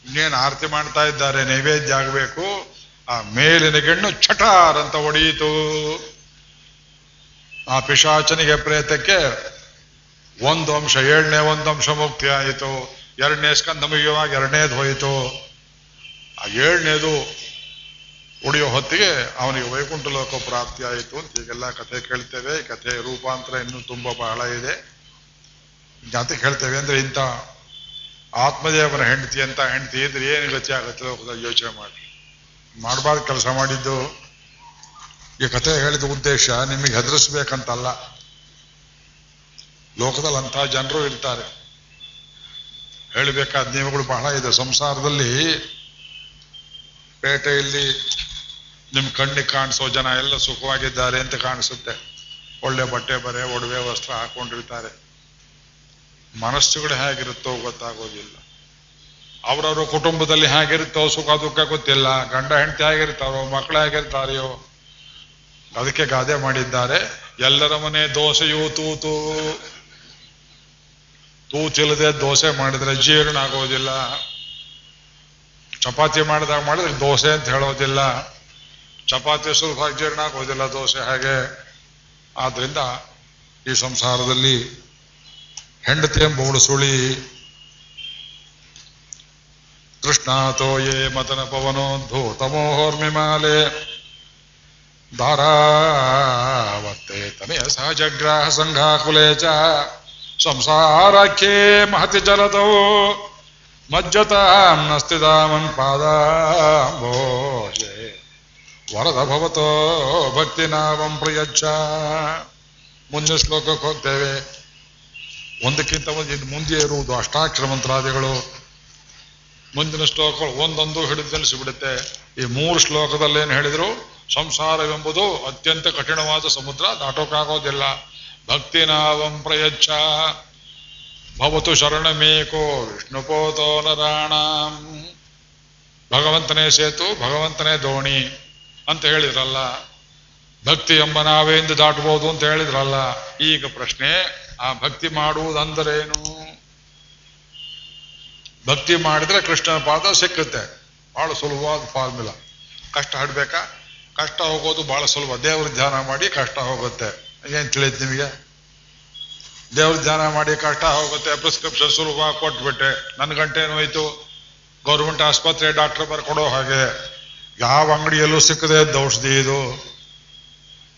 ಇನ್ನೇನು ಆರತಿ ಮಾಡ್ತಾ ಇದ್ದಾರೆ, ನೈವೇದ್ಯ ಆಗಬೇಕು. ಆ ಮೇಲಿನ ಗಿಣ್ಣು ಚಟಾರ್ ಅಂತ ಹೊಡೆಯಿತು. ಆ ಪಿಶಾಚನಿಗೆ ಪ್ರೇತಕ್ಕೆ ಒಂದು ಅಂಶ, ಏಳನೇ ಒಂದು ಅಂಶ ಮುಕ್ತಿ ಆಯಿತು. ಎರಡನೇ ಸ್ಕಂದ ಮುಗಿಯುವಾಗ ಎರಡನೇದು ಹೋಯಿತು. ಆ ಏಳನೇದು ಉಳಿಯೋ ಹೊತ್ತಿಗೆ ಅವನಿಗೆ ವೈಕುಂಠ ಲೋಕ ಪ್ರಾಪ್ತಿ ಆಯಿತು ಅಂತ ಈಗೆಲ್ಲ ಕಥೆ ಕೇಳ್ತೇವೆ. ಕಥೆ ರೂಪಾಂತರ ಇನ್ನೂ ತುಂಬಾ ಬಹಳ ಇದೆ. ಜಾತಿ ಹೇಳ್ತೇವೆ ಅಂದ್ರೆ ಇಂಥ ಆತ್ಮದೇವನ ಹೆಂಡತಿ ಅಂತ ಹೆಂಡತಿ ಇದ್ರೆ ಏನು ಗತಿ ಆಗುತ್ತೆ ಯೋಚನೆ ಮಾಡಿ. ಮಾಡಬಾರ್ದು ಕೆಲಸ ಮಾಡಿದ್ದು. ಈ ಕಥೆ ಹೇಳಿದ ಉದ್ದೇಶ ನಿಮಗೆ ಹೆದರಿಸ್ಬೇಕಂತಲ್ಲ. ಲೋಕದಲ್ಲಿ ಅಂಥ ಜನರು ಇರ್ತಾರೆ. ಹೇಳಬೇಕಾದ ನಿಯಮಗಳು ಬಹಳ ಇದೆ. ಸಂಸಾರದಲ್ಲಿ ಪೇಟೆಯಲ್ಲಿ ನಿಮ್ ಕಣ್ಣಿಗೆ ಕಾಣಿಸೋ ಜನ ಎಲ್ಲ ಸುಖವಾಗಿದ್ದಾರೆ ಅಂತ ಕಾಣಿಸುತ್ತೆ. ಒಳ್ಳೆ ಬಟ್ಟೆ ಬರೆ, ಒಡವೆ, ವಸ್ತ್ರ ಹಾಕೊಂಡಿರ್ತಾರೆ. ಮನಸ್ಸುಗಳು ಹೇಗಿರುತ್ತೋ ಗೊತ್ತಾಗೋದಿಲ್ಲ. ಅವರವರ ಕುಟುಂಬದಲ್ಲಿ ಹೇಗಿರುತ್ತೋ ಸುಖ ದುಃಖ ಗೊತ್ತಿಲ್ಲ. ಗಂಡ ಹೆಂಡತಿ ಹೇಗಿರ್ತಾರೋ ಮಕ್ಕಳು ಹೇಗಿರ್ತಾರೆಯೋ, ಅದಕ್ಕೆ ಗಾದೆ ಮಾಡಿದ್ದಾರೆ. ಎಲ್ಲರ ಮನೆ ದೋಸೆಯೂ ತೂತು. ತೂತಿಲ್ಲದೆ ದೋಸೆ ಮಾಡಿದ್ರೆ ಜೀರ್ಣ ಆಗೋದಿಲ್ಲ. ಚಪಾತಿ ಮಾಡಿದಾಗ ಮಾಡಿದ್ರೆ ದೋಸೆ ಅಂತ ಹೇಳೋದಿಲ್ಲ. ಚಪಾತಿ ಸುಲಭ ಜೀರ್ಣ ಆಗೋದಿಲ್ಲ ದೋಸೆ ಹಾಗೆ. ಆದ್ರಿಂದ ಈ ಸಂಸಾರದಲ್ಲಿ ಹೆಂಡತಿ ಎಂಬವಳು ಸುಳಿ. ಕೃಷ್ಣಾತೋ ಯೇ ಮತನ ಪವನೋದ್ಭೂತಮೋಹೋರ್ಮಿಮಾಲೆ ಧಾರಾವತ್ತೆ ತನೆಯ ಸಹಜಗ್ರಾಹ ಸಂಘಾಕುಲೆ ಚ ಸಂಸಾರಕ್ಕೆ ಮಹತಿ ಜಲದೋ ಮಜ್ಜತಾಂ ನಸ್ತಿದಾಮನ್ ಪಾದಾಂಬೋಜೆ ವರದ ಭವತೋ ಭಕ್ತಿ ನಾವಂ ಪ್ರಿಯಚ್ಚ. ಮುಂದೆ ಶ್ಲೋಕಕ್ಕೆ ಹೋಗ್ತೇವೆ ಒಂದಕ್ಕಿಂತ ಒಂದು ಮುಂದೆ ಇರುವುದು ಅಷ್ಟಾಕ್ಷರ ಮಂತ್ರಾದಿಗಳು ಮುಂದಿನ ಶ್ಲೋಕಗಳು ಒಂದೊಂದು ಹಿಡಿದು ತಿಳಿಸಿಬಿಡುತ್ತೆ ಈ ಮೂರು ಶ್ಲೋಕದಲ್ಲಿ ಏನು ಹೇಳಿದ್ರು? ಸಂಸಾರವೆಂಬುದು ಅತ್ಯಂತ ಕಠಿಣವಾದ ಸಮುದ್ರ ದಾಟೋಕ್ಕಾಗೋದಿಲ್ಲ ಭಕ್ತಿ ನಾವಂ ಪ್ರಯಚ್ಛ. ಭವತು ಶರಣಮೇಕೋ ವಿಷ್ಣುಪೋತೋ ನರಾಣ ಭಗವಂತನೇ ಸೇತು, ಭಗವಂತನೇ ದೋಣಿ ಅಂತ ಹೇಳಿದ್ರಲ್ಲ. ಭಕ್ತಿ ಎಂಬ ನಾವೇಂದು ದಾಟಬಹುದು ಅಂತ ಹೇಳಿದ್ರಲ್ಲ. ಈಗ ಪ್ರಶ್ನೆ ಆ ಭಕ್ತಿ ಮಾಡುವುದಂದರೇನು? ಭಕ್ತಿ ಮಾಡಿದ್ರೆ ಕೃಷ್ಣನ ಪಾದ ಸಿಕ್ಕುತ್ತೆ. ಬಹಳ ಸುಲಭವಾದ ಫಾರ್ಮುಲಾ. ಕಷ್ಟ ಹಡ್ಬೇಕಾ? ಕಷ್ಟ ಹೋಗೋದು ಬಹಳ ಸುಲಭ. ದೇವ್ರ ಧ್ಯಾನ ಮಾಡಿ ಕಷ್ಟ ಹೋಗುತ್ತೆ. ಏನು ತಿಳಿಯುತ್ತೆ ನಿಮಗೆ? ದೇವ್ರ ಧ್ಯಾನ ಮಾಡಿ ಕಷ್ಟ ಹೋಗುತ್ತೆ. ಪ್ರಿಸ್ಕ್ರಿಪ್ಷನ್ ಸುಲಭ ಕೊಟ್ಬಿಟ್ಟೆ. ನನ್ನ ಗಂಟೆ ಹೋಯ್ತು? ಗೌರ್ಮೆಂಟ್ ಆಸ್ಪತ್ರೆ ಡಾಕ್ಟರ್ ಬರ್ಕೊಡೋ ಹಾಗೆ ಯಾವ ಅಂಗಡಿಯಲ್ಲೂ ಸಿಕ್ಕದೆ ಔಷಧಿ ಇದು.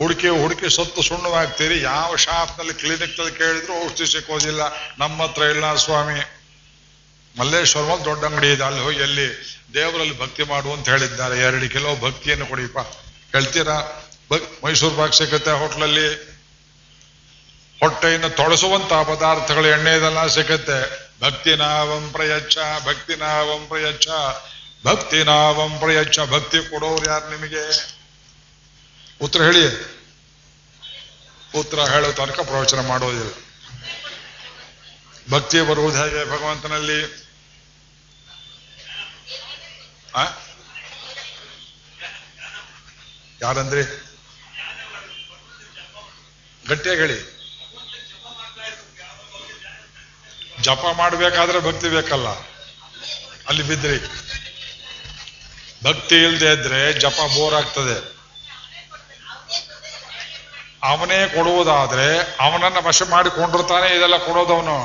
ಹುಡುಕಿ ಹುಡುಕಿ ಸತ್ತು ಸುಣ್ಣವಾಗ್ತೀರಿ. ಯಾವ ಶಾಪ್ನಲ್ಲಿ ಕ್ಲಿನಿಕ್ನಲ್ಲಿ ಕೇಳಿದ್ರು ಔಷಧಿ ಸಿಕ್ಕೋದಿಲ್ಲ. ನಮ್ಮ ಹತ್ರ ಇಲ್ಲ ಸ್ವಾಮಿ. ಮಲ್ಲೇಶ್ವರ ದೊಡ್ಡ ಅಂಗಡಿ ಇದೆ. ಅಲ್ಲಿ ಹೋಗಿ ಎಲ್ಲಿ ದೇವರಲ್ಲಿ ಭಕ್ತಿ ಮಾಡು ಅಂತ ಹೇಳಿದ್ದಾರೆ. ಎರಡು ಕಿಲೋ ಭಕ್ತಿಯನ್ನು ಕೊಡಿಪ್ಪ. ಹೇಳ್ತೀರಾ ಭಕ್, ಮೈಸೂರು ಬಾಗ್ ಸಿಗುತ್ತೆ ಹೋಟ್ಲಲ್ಲಿ. ಹೊಟ್ಟೆಯನ್ನು ತೊಳಸುವಂತಹ ಪದಾರ್ಥಗಳು ಎಣ್ಣೆ ಇದೆಲ್ಲ ಸಿಗುತ್ತೆ ಭಕ್ತಿ ನಾವಂ ಪ್ರಯಚ್ಛ, ಭಕ್ತಿ ನಾವಂ ಪ್ರಯಚ್ಛ. ಭಕ್ತಿ ಕೊಡೋರು ಯಾರು ನಿಮಗೆ? ಉತ್ತರ ಹೇಳಿ. ಉತ್ತರ ಹೇಳೋ ತನಕ ಪ್ರವಚನ ಮಾಡೋದಿಲ್ಲ. ಭಕ್ತಿ ಬರುವುದು ಹೇಗೆ ಭಗವಂತನಲ್ಲಿ? ಯಾರಂದ್ರಿ? ಗಟ್ಟಿಯಾಗಿ ಹೇಳಿ. ಜಪ ಮಾಡಬೇಕಾದ್ರೆ ಭಕ್ತಿ ಬೇಕಲ್ಲ. ಅಲ್ಲಿ ಬಿದ್ರಿ. ಭಕ್ತಿ ಇಲ್ಲದೆ ಇದ್ರೆ ಜಪ ಬೋರ್ ಆಗ್ತದೆ. ಅವನೇ ಕೊಡುವುದಾದ್ರೆ ಅವನನ್ನ ವಶ ಮಾಡಿಕೊಂಡಿರ್ತಾನೆ ಇದೆಲ್ಲ ಕೊಡೋದವನು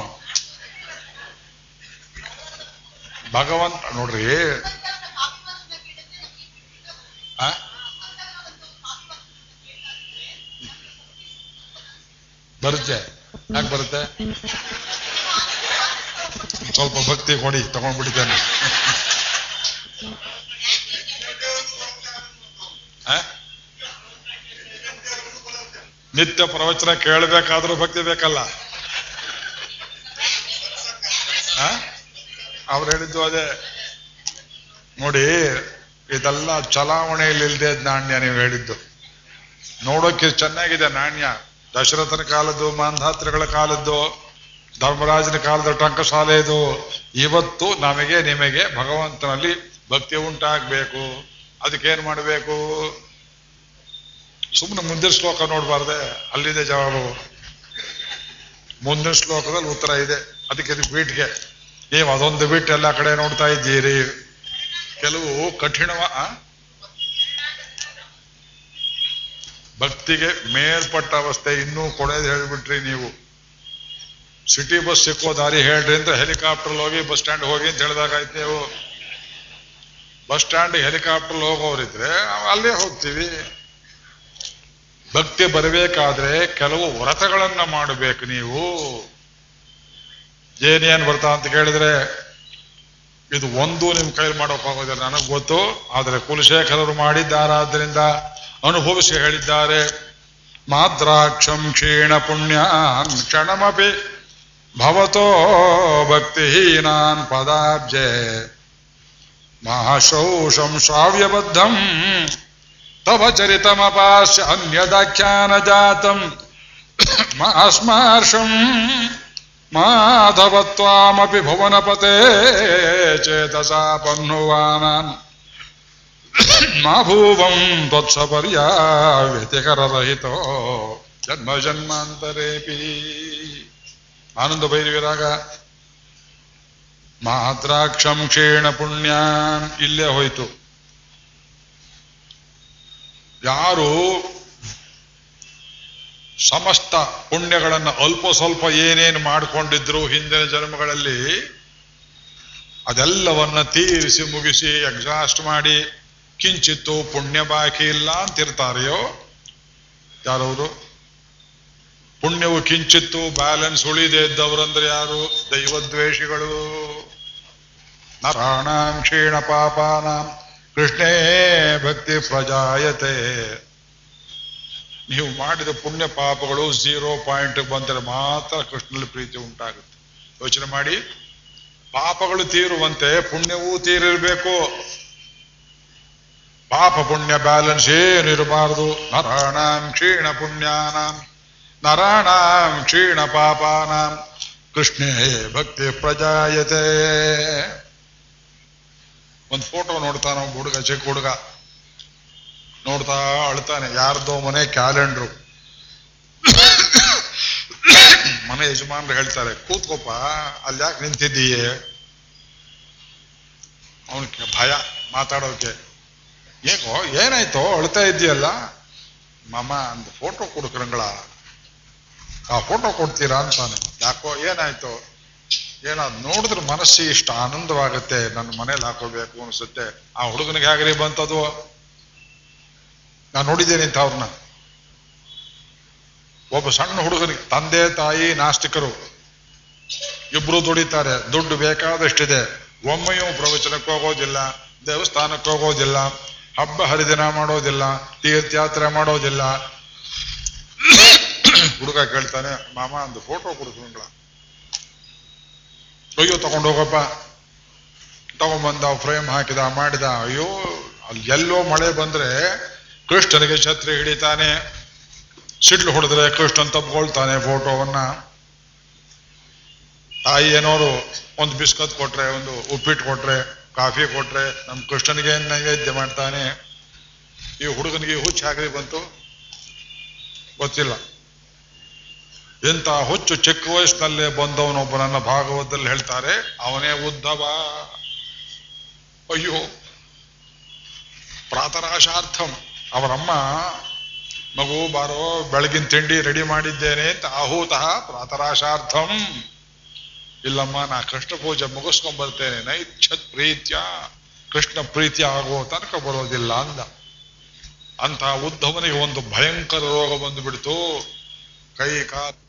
ಭಗವಂತ, ನೋಡ್ರಿ? ಬರುತ್ತೆ. ಯಾಕೆ ಬರುತ್ತೆ? ಸ್ವಲ್ಪ ಭಕ್ತಿ ಕೊಡಿ, ತಗೊಂಡ್ಬಿಡ್ತೇನೆ. ನಿತ್ಯ ಪ್ರವಚನ ಕೇಳಬೇಕಾದ್ರೂ ಭಕ್ತಿ ಬೇಕಲ್ಲ? ಅವ್ರು ಹೇಳಿದ್ದು ಅದೇ. ನೋಡಿ, ಇದೆಲ್ಲ ಚಲಾವಣೆಯಲ್ಲಿ ಇಲ್ದೇ ನಾಣ್ಯ ನೀವು ಹೇಳಿದ್ದು. ನೋಡೋಕೆ ಚೆನ್ನಾಗಿದೆ ನಾಣ್ಯ. ದಶರಥನ ಕಾಲದ್ದು, ಮಾಂಧಾತ್ರಿಗಳ ಕಾಲದ್ದು, ಧರ್ಮರಾಜನ ಕಾಲದ ಟಂಕಶಾಲೆದು ಇವತ್ತು ನಮಗೆ, ನಿಮಗೆ ಭಗವಂತನಲ್ಲಿ ಭಕ್ತಿ ಉಂಟಾಗಬೇಕು. ಅದಕ್ಕೇನು ಮಾಡಬೇಕು? ಸುಮ್ಮನೆ ಮುಂದಿನ ಶ್ಲೋಕ ನೋಡಬಾರ್ದೆ, ಅಲ್ಲಿದೆ ಜವಾಬು ಮುಂದಿನ ಶ್ಲೋಕದಲ್ಲಿ ಉತ್ತರ ಇದೆ. ಅದಕ್ಕೆ ಇದು ಬೀಟ್ಗೆ. ನೀವು ಅದೊಂದು ಬಿಟ್ಟು ಎಲ್ಲ ಕಡೆ ನೋಡ್ತಾ ಇದ್ದೀರಿ. ಕೆಲವು ಕಠಿಣವ? ಭಕ್ತಿಗೆ ಮೇಲ್ಪಟ್ಟ ಅವಸ್ಥೆ ಇನ್ನೂ ಕೊಡೋದು ಹೇಳ್ಬಿಟ್ರಿ ನೀವು. ಸಿಟಿ ಬಸ್ ಸಿಕ್ಕೋ ದಾರಿ ಹೇಳ್ರಿ ಅಂತ ಹೆಲಿಕಾಪ್ಟರ್ ಹೋಗಿ ಬಸ್ ಸ್ಟ್ಯಾಂಡ್ ಹೋಗಿ ಅಂತ ಹೇಳಿದಾಗಾಯ್ತು ನೀವು ಬಸ್ ಸ್ಟ್ಯಾಂಡ್ ಹೆಲಿಕಾಪ್ಟರ್ ಹೋಗೋರಿದ್ರೆ ಅಲ್ಲೇ ಹೋಗ್ತೀವಿ. ಭಕ್ತಿ ಬರಬೇಕಾದ್ರೆ ಕೆಲವು ವ್ರತಗಳನ್ನ ಮಾಡಬೇಕು ನೀವು. ಏನೇನ್ ವ್ರತ ಅಂತ ಕೇಳಿದ್ರೆ, ಇದು ಒಂದು ನಿಮ್ ಕೈಲಿ ಮಾಡೋಕ್ ನನಗೆ ಗೊತ್ತು, ಆದರೆ ಕುಲಶೇಖರರು ಮಾಡಿದ್ದಾರಾದ್ರಿಂದ ಅನುಭವಿಸಿ ಹೇಳಿದ್ದಾರೆ. ಮಾದ್ರಾಕ್ಷಂ ಕ್ಷೀಣ ಪುಣ್ಯ ಕ್ಷಣಮಪಿ ಭವತೋ ಭಕ್ತಿಹೀನಾನ್ ಪದಾಬ್ಜೆ. ಮಹಾಶೌಷಂ ಶ್ರಾವ್ಯಬದ್ಧಂ ತವ ಚರಿತಮಪಾಸ್ಯ ಅನ್ಯದಾಖ್ಯಾನ ಜಾತಂ ಮಾಸ್ಮಾರ್ಷಂ ಮಾಧವತ್ವಾಮಪಿ ಭುವನಪತೆ ಚೇತಸಾ ಪನ್ನುವಾನಾನ್ ಮಾ ಭೂವಂ ತ್ವತ್ಸಪರ್ಯಾವ್ಯತಿಕರರಹಿತೋ ಜನ್ಮ ಜನ್ಮಾಂತರೇಪಿ ಆನಂದ ಭೈರವಿರಾಗ ಯಾರು ಸಮಸ್ತ ಪುಣ್ಯಗಳನ್ನು ಅಲ್ಪ ಸ್ವಲ್ಪ ಏನೇನು ಮಾಡಿಕೊಂಡಿದ್ರು ಹಿಂದಿನ ಜನ್ಮಗಳಲ್ಲಿ, ಅದೆಲ್ಲವನ್ನ ತೀರಿಸಿ ಮುಗಿಸಿ ಎಕ್ಸಾಸ್ಟ್ ಮಾಡಿ, ಕಿಂಚಿತ್ತು ಪುಣ್ಯ ಬಾಕಿ ಇಲ್ಲ ಅಂತಿರ್ತಾರೆಯೋ? ಯಾರವರು? ಪುಣ್ಯವು ಕಿಂಚಿತ್ತು ಬ್ಯಾಲೆನ್ಸ್ ಉಳಿದೇ ಇದ್ದವರಂದ್ರೆ ಯಾರು? ದೈವದ್ವೇಷಿಗಳು. ನರಾಣಾಂ ಕ್ಷೀಣ ಪಾಪಾನಾಂ. ಕೃಷ್ಣೇ ಭಕ್ತಿ ಪ್ರಜಾಯತೆ. ನೀವು ಮಾಡಿದ ಪುಣ್ಯ ಪಾಪಗಳು ಝೀರೋ ಪಾಯಿಂಟ್ ಬಂದರೆ ಮಾತ್ರ ಕೃಷ್ಣನಲ್ಲಿ ಪ್ರೀತಿ ಉಂಟಾಗುತ್ತೆ. ಯೋಚನೆ ಮಾಡಿ. ಪಾಪಗಳು ತೀರುವಂತೆ ಪುಣ್ಯವೂ ತೀರಿರಬೇಕು. ಪಾಪ ಪುಣ್ಯ ಬ್ಯಾಲೆನ್ಸ್ ಏನಿರಬಾರದು ನರಾಣಾಂ ಕ್ಷೀಣ ಪುಣ್ಯಾನಾಂ. ನರಾಣಾಂ ಕ್ಷೀಣ ಪಾಪಾನಾಂ. ಕೃಷ್ಣೇ ಭಕ್ತಿ ಪ್ರಜಾಯತೆ. ಒಂದು ಫೋಟೋ ನೋಡ್ತಾನ ಒಬ್ಬ ಹುಡುಗ, ಚಿಕ್ಕ ಹುಡುಗ. ನೋಡ್ತಾ ಅಳ್ತಾನೆ. ಯಾರ್ದೋ ಮನೆ ಕ್ಯಾಲೆಂಡ್ರು ಮನೆ ಯಜಮಾನ್ರು ಹೇಳ್ತಾರೆ ಕೂತ್ಕೋಪ ಅಲ್ಲಿ ಯಾಕೆ ನಿಂತಿದ್ದೀಯೇ? ಅವನಿಗೆ ಭಯ ಮಾತಾಡೋಕೆ. ಏಕೋ ಏನಾಯ್ತೋ? ಅಳ್ತಾ ಇದ್ದೀಯಲ್ಲ? ಮಾಮ, ಒಂದು ಫೋಟೋ ಕೊಡ್ಕರಂಗಳ ಆ ಫೋಟೋ ಕೊಡ್ತೀರಾ? ಅಂತಾನೆ. ಯಾಕೋ, ಏನಾಯ್ತು? ಏನಾದ್ ನೋಡಿದ್ರೆ ಮನಸ್ಸಿಗೆ ಇಷ್ಟ ಆನಂದವಾಗುತ್ತೆ, ನನ್ನ ಮನೇಲಿ ಹಾಕೋಬೇಕು ಅನ್ಸುತ್ತೆ. ಆ ಹುಡುಗನಿಗೆ ಹೇಗ್ರಿ ಬಂತದು. ನಾನು ನೋಡಿದ್ದೇನೆ ಅಂತ ಅವ್ರನ್ನ ಒಬ್ಬ ಸಣ್ಣ ಹುಡುಗನಿಗೆ, ತಂದೆ, ತಾಯಿ, ನಾಸ್ತಿಕರು, ಇಬ್ರು ದುಡಿತಾರೆ. ದುಡ್ಡು ಬೇಕಾದಷ್ಟಿದೆ. ಒಮ್ಮೆಯೂ ಪ್ರವಚನಕ್ಕೆ ಹೋಗೋದಿಲ್ಲ, ದೇವಸ್ಥಾನಕ್ಕೆ ಹೋಗೋದಿಲ್ಲ, ಹಬ್ಬ ಹರಿದಿನ ಮಾಡೋದಿಲ್ಲ, ತೀರ್ಥಯಾತ್ರೆ ಮಾಡೋದಿಲ್ಲ. ಹುಡುಗ ಕೇಳ್ತಾನೆ, ಮಾಮ, ಒಂದು ಫೋಟೋ ಕೊಡ್ತೀನಿಗಳ ಅಯ್ಯೋ ತಗೊಂಡು ಹೋಗಪ್ಪ ತಗೊಂಬಂದ ಫ್ರೇಮ್ ಹಾಕಿದ ಮಾಡಿದ ಅಯ್ಯೋ ಅಲ್ಲಿ ಎಲ್ಲೋ ಮಳೆ ಬಂದ್ರೆ ಕೃಷ್ಣನಿಗೆ ಛತ್ರಿ ಹಿಡಿತಾನೆ ಸಿಡ್ಲು ಹೊಡೆದ್ರೆ ಕೃಷ್ಣನ್ ತಪ್ಕೊಳ್ತಾನೆ ಫೋಟೋವನ್ನ ತಾಯಿ ಏನೋರು ಒಂದು ಬಿಸ್ಕತ್ ಕೊಟ್ರೆ ಒಂದು ಉಪ್ಪಿಟ್ಟು ಕೊಟ್ರೆ ಕಾಫಿ ಕೊಟ್ರೆ ನಮ್ಮ ಕೃಷ್ಣನಿಗೆ ನೈವೇದ್ಯ ಮಾಡ್ತಾನೆ ಈ ಹುಡುಗನಿಗೆ ಹುಚ್ಚು ಬಂತು ಗೊತ್ತಿಲ್ಲ ಎಂತ ಹುಚ್ಚು ಚಿಕ್ಕ ವಯಸ್ಸಿನಲ್ಲೇ ಬಂದವನೊಬ್ಬನನ್ನ ಭಾಗವತದಲ್ಲಿ ಹೇಳ್ತಾರೆ, ಅವನೇ ಉದ್ದವ. ಅಯ್ಯೋ, ಪ್ರಾತರಾಶಾರ್ಥಂ. ಅವರಮ್ಮ ಮಗು ಬಾರೋ, ಬೆಳಗಿನ ತಿಂಡಿ ರೆಡಿ ಮಾಡಿದ್ದೇನೆ ಅಂತ ಆಹೂತಃ ಪ್ರಾತರಾಶಾರ್ಥಂ. ಇಲ್ಲಮ್ಮ, ನಾ ಕೃಷ್ಣ ಪೂಜೆ ಮುಗಿಸ್ಕೊಂಡ್ ಬರ್ತೇನೆ, ನೈಚ್ಛತ್ ಪ್ರೀತ್ಯ. ಕೃಷ್ಣ ಪ್ರೀತಿ ಆಗೋ ತನಕ ಬರೋದಿಲ್ಲ ಅಂದ. ಅಂತ ಉದ್ಧವನಿಗೆ ಒಂದು ಭಯಂಕರ ರೋಗ ಬಂದು ಬಿಡ್ತು ಕೈ ಕಾಲು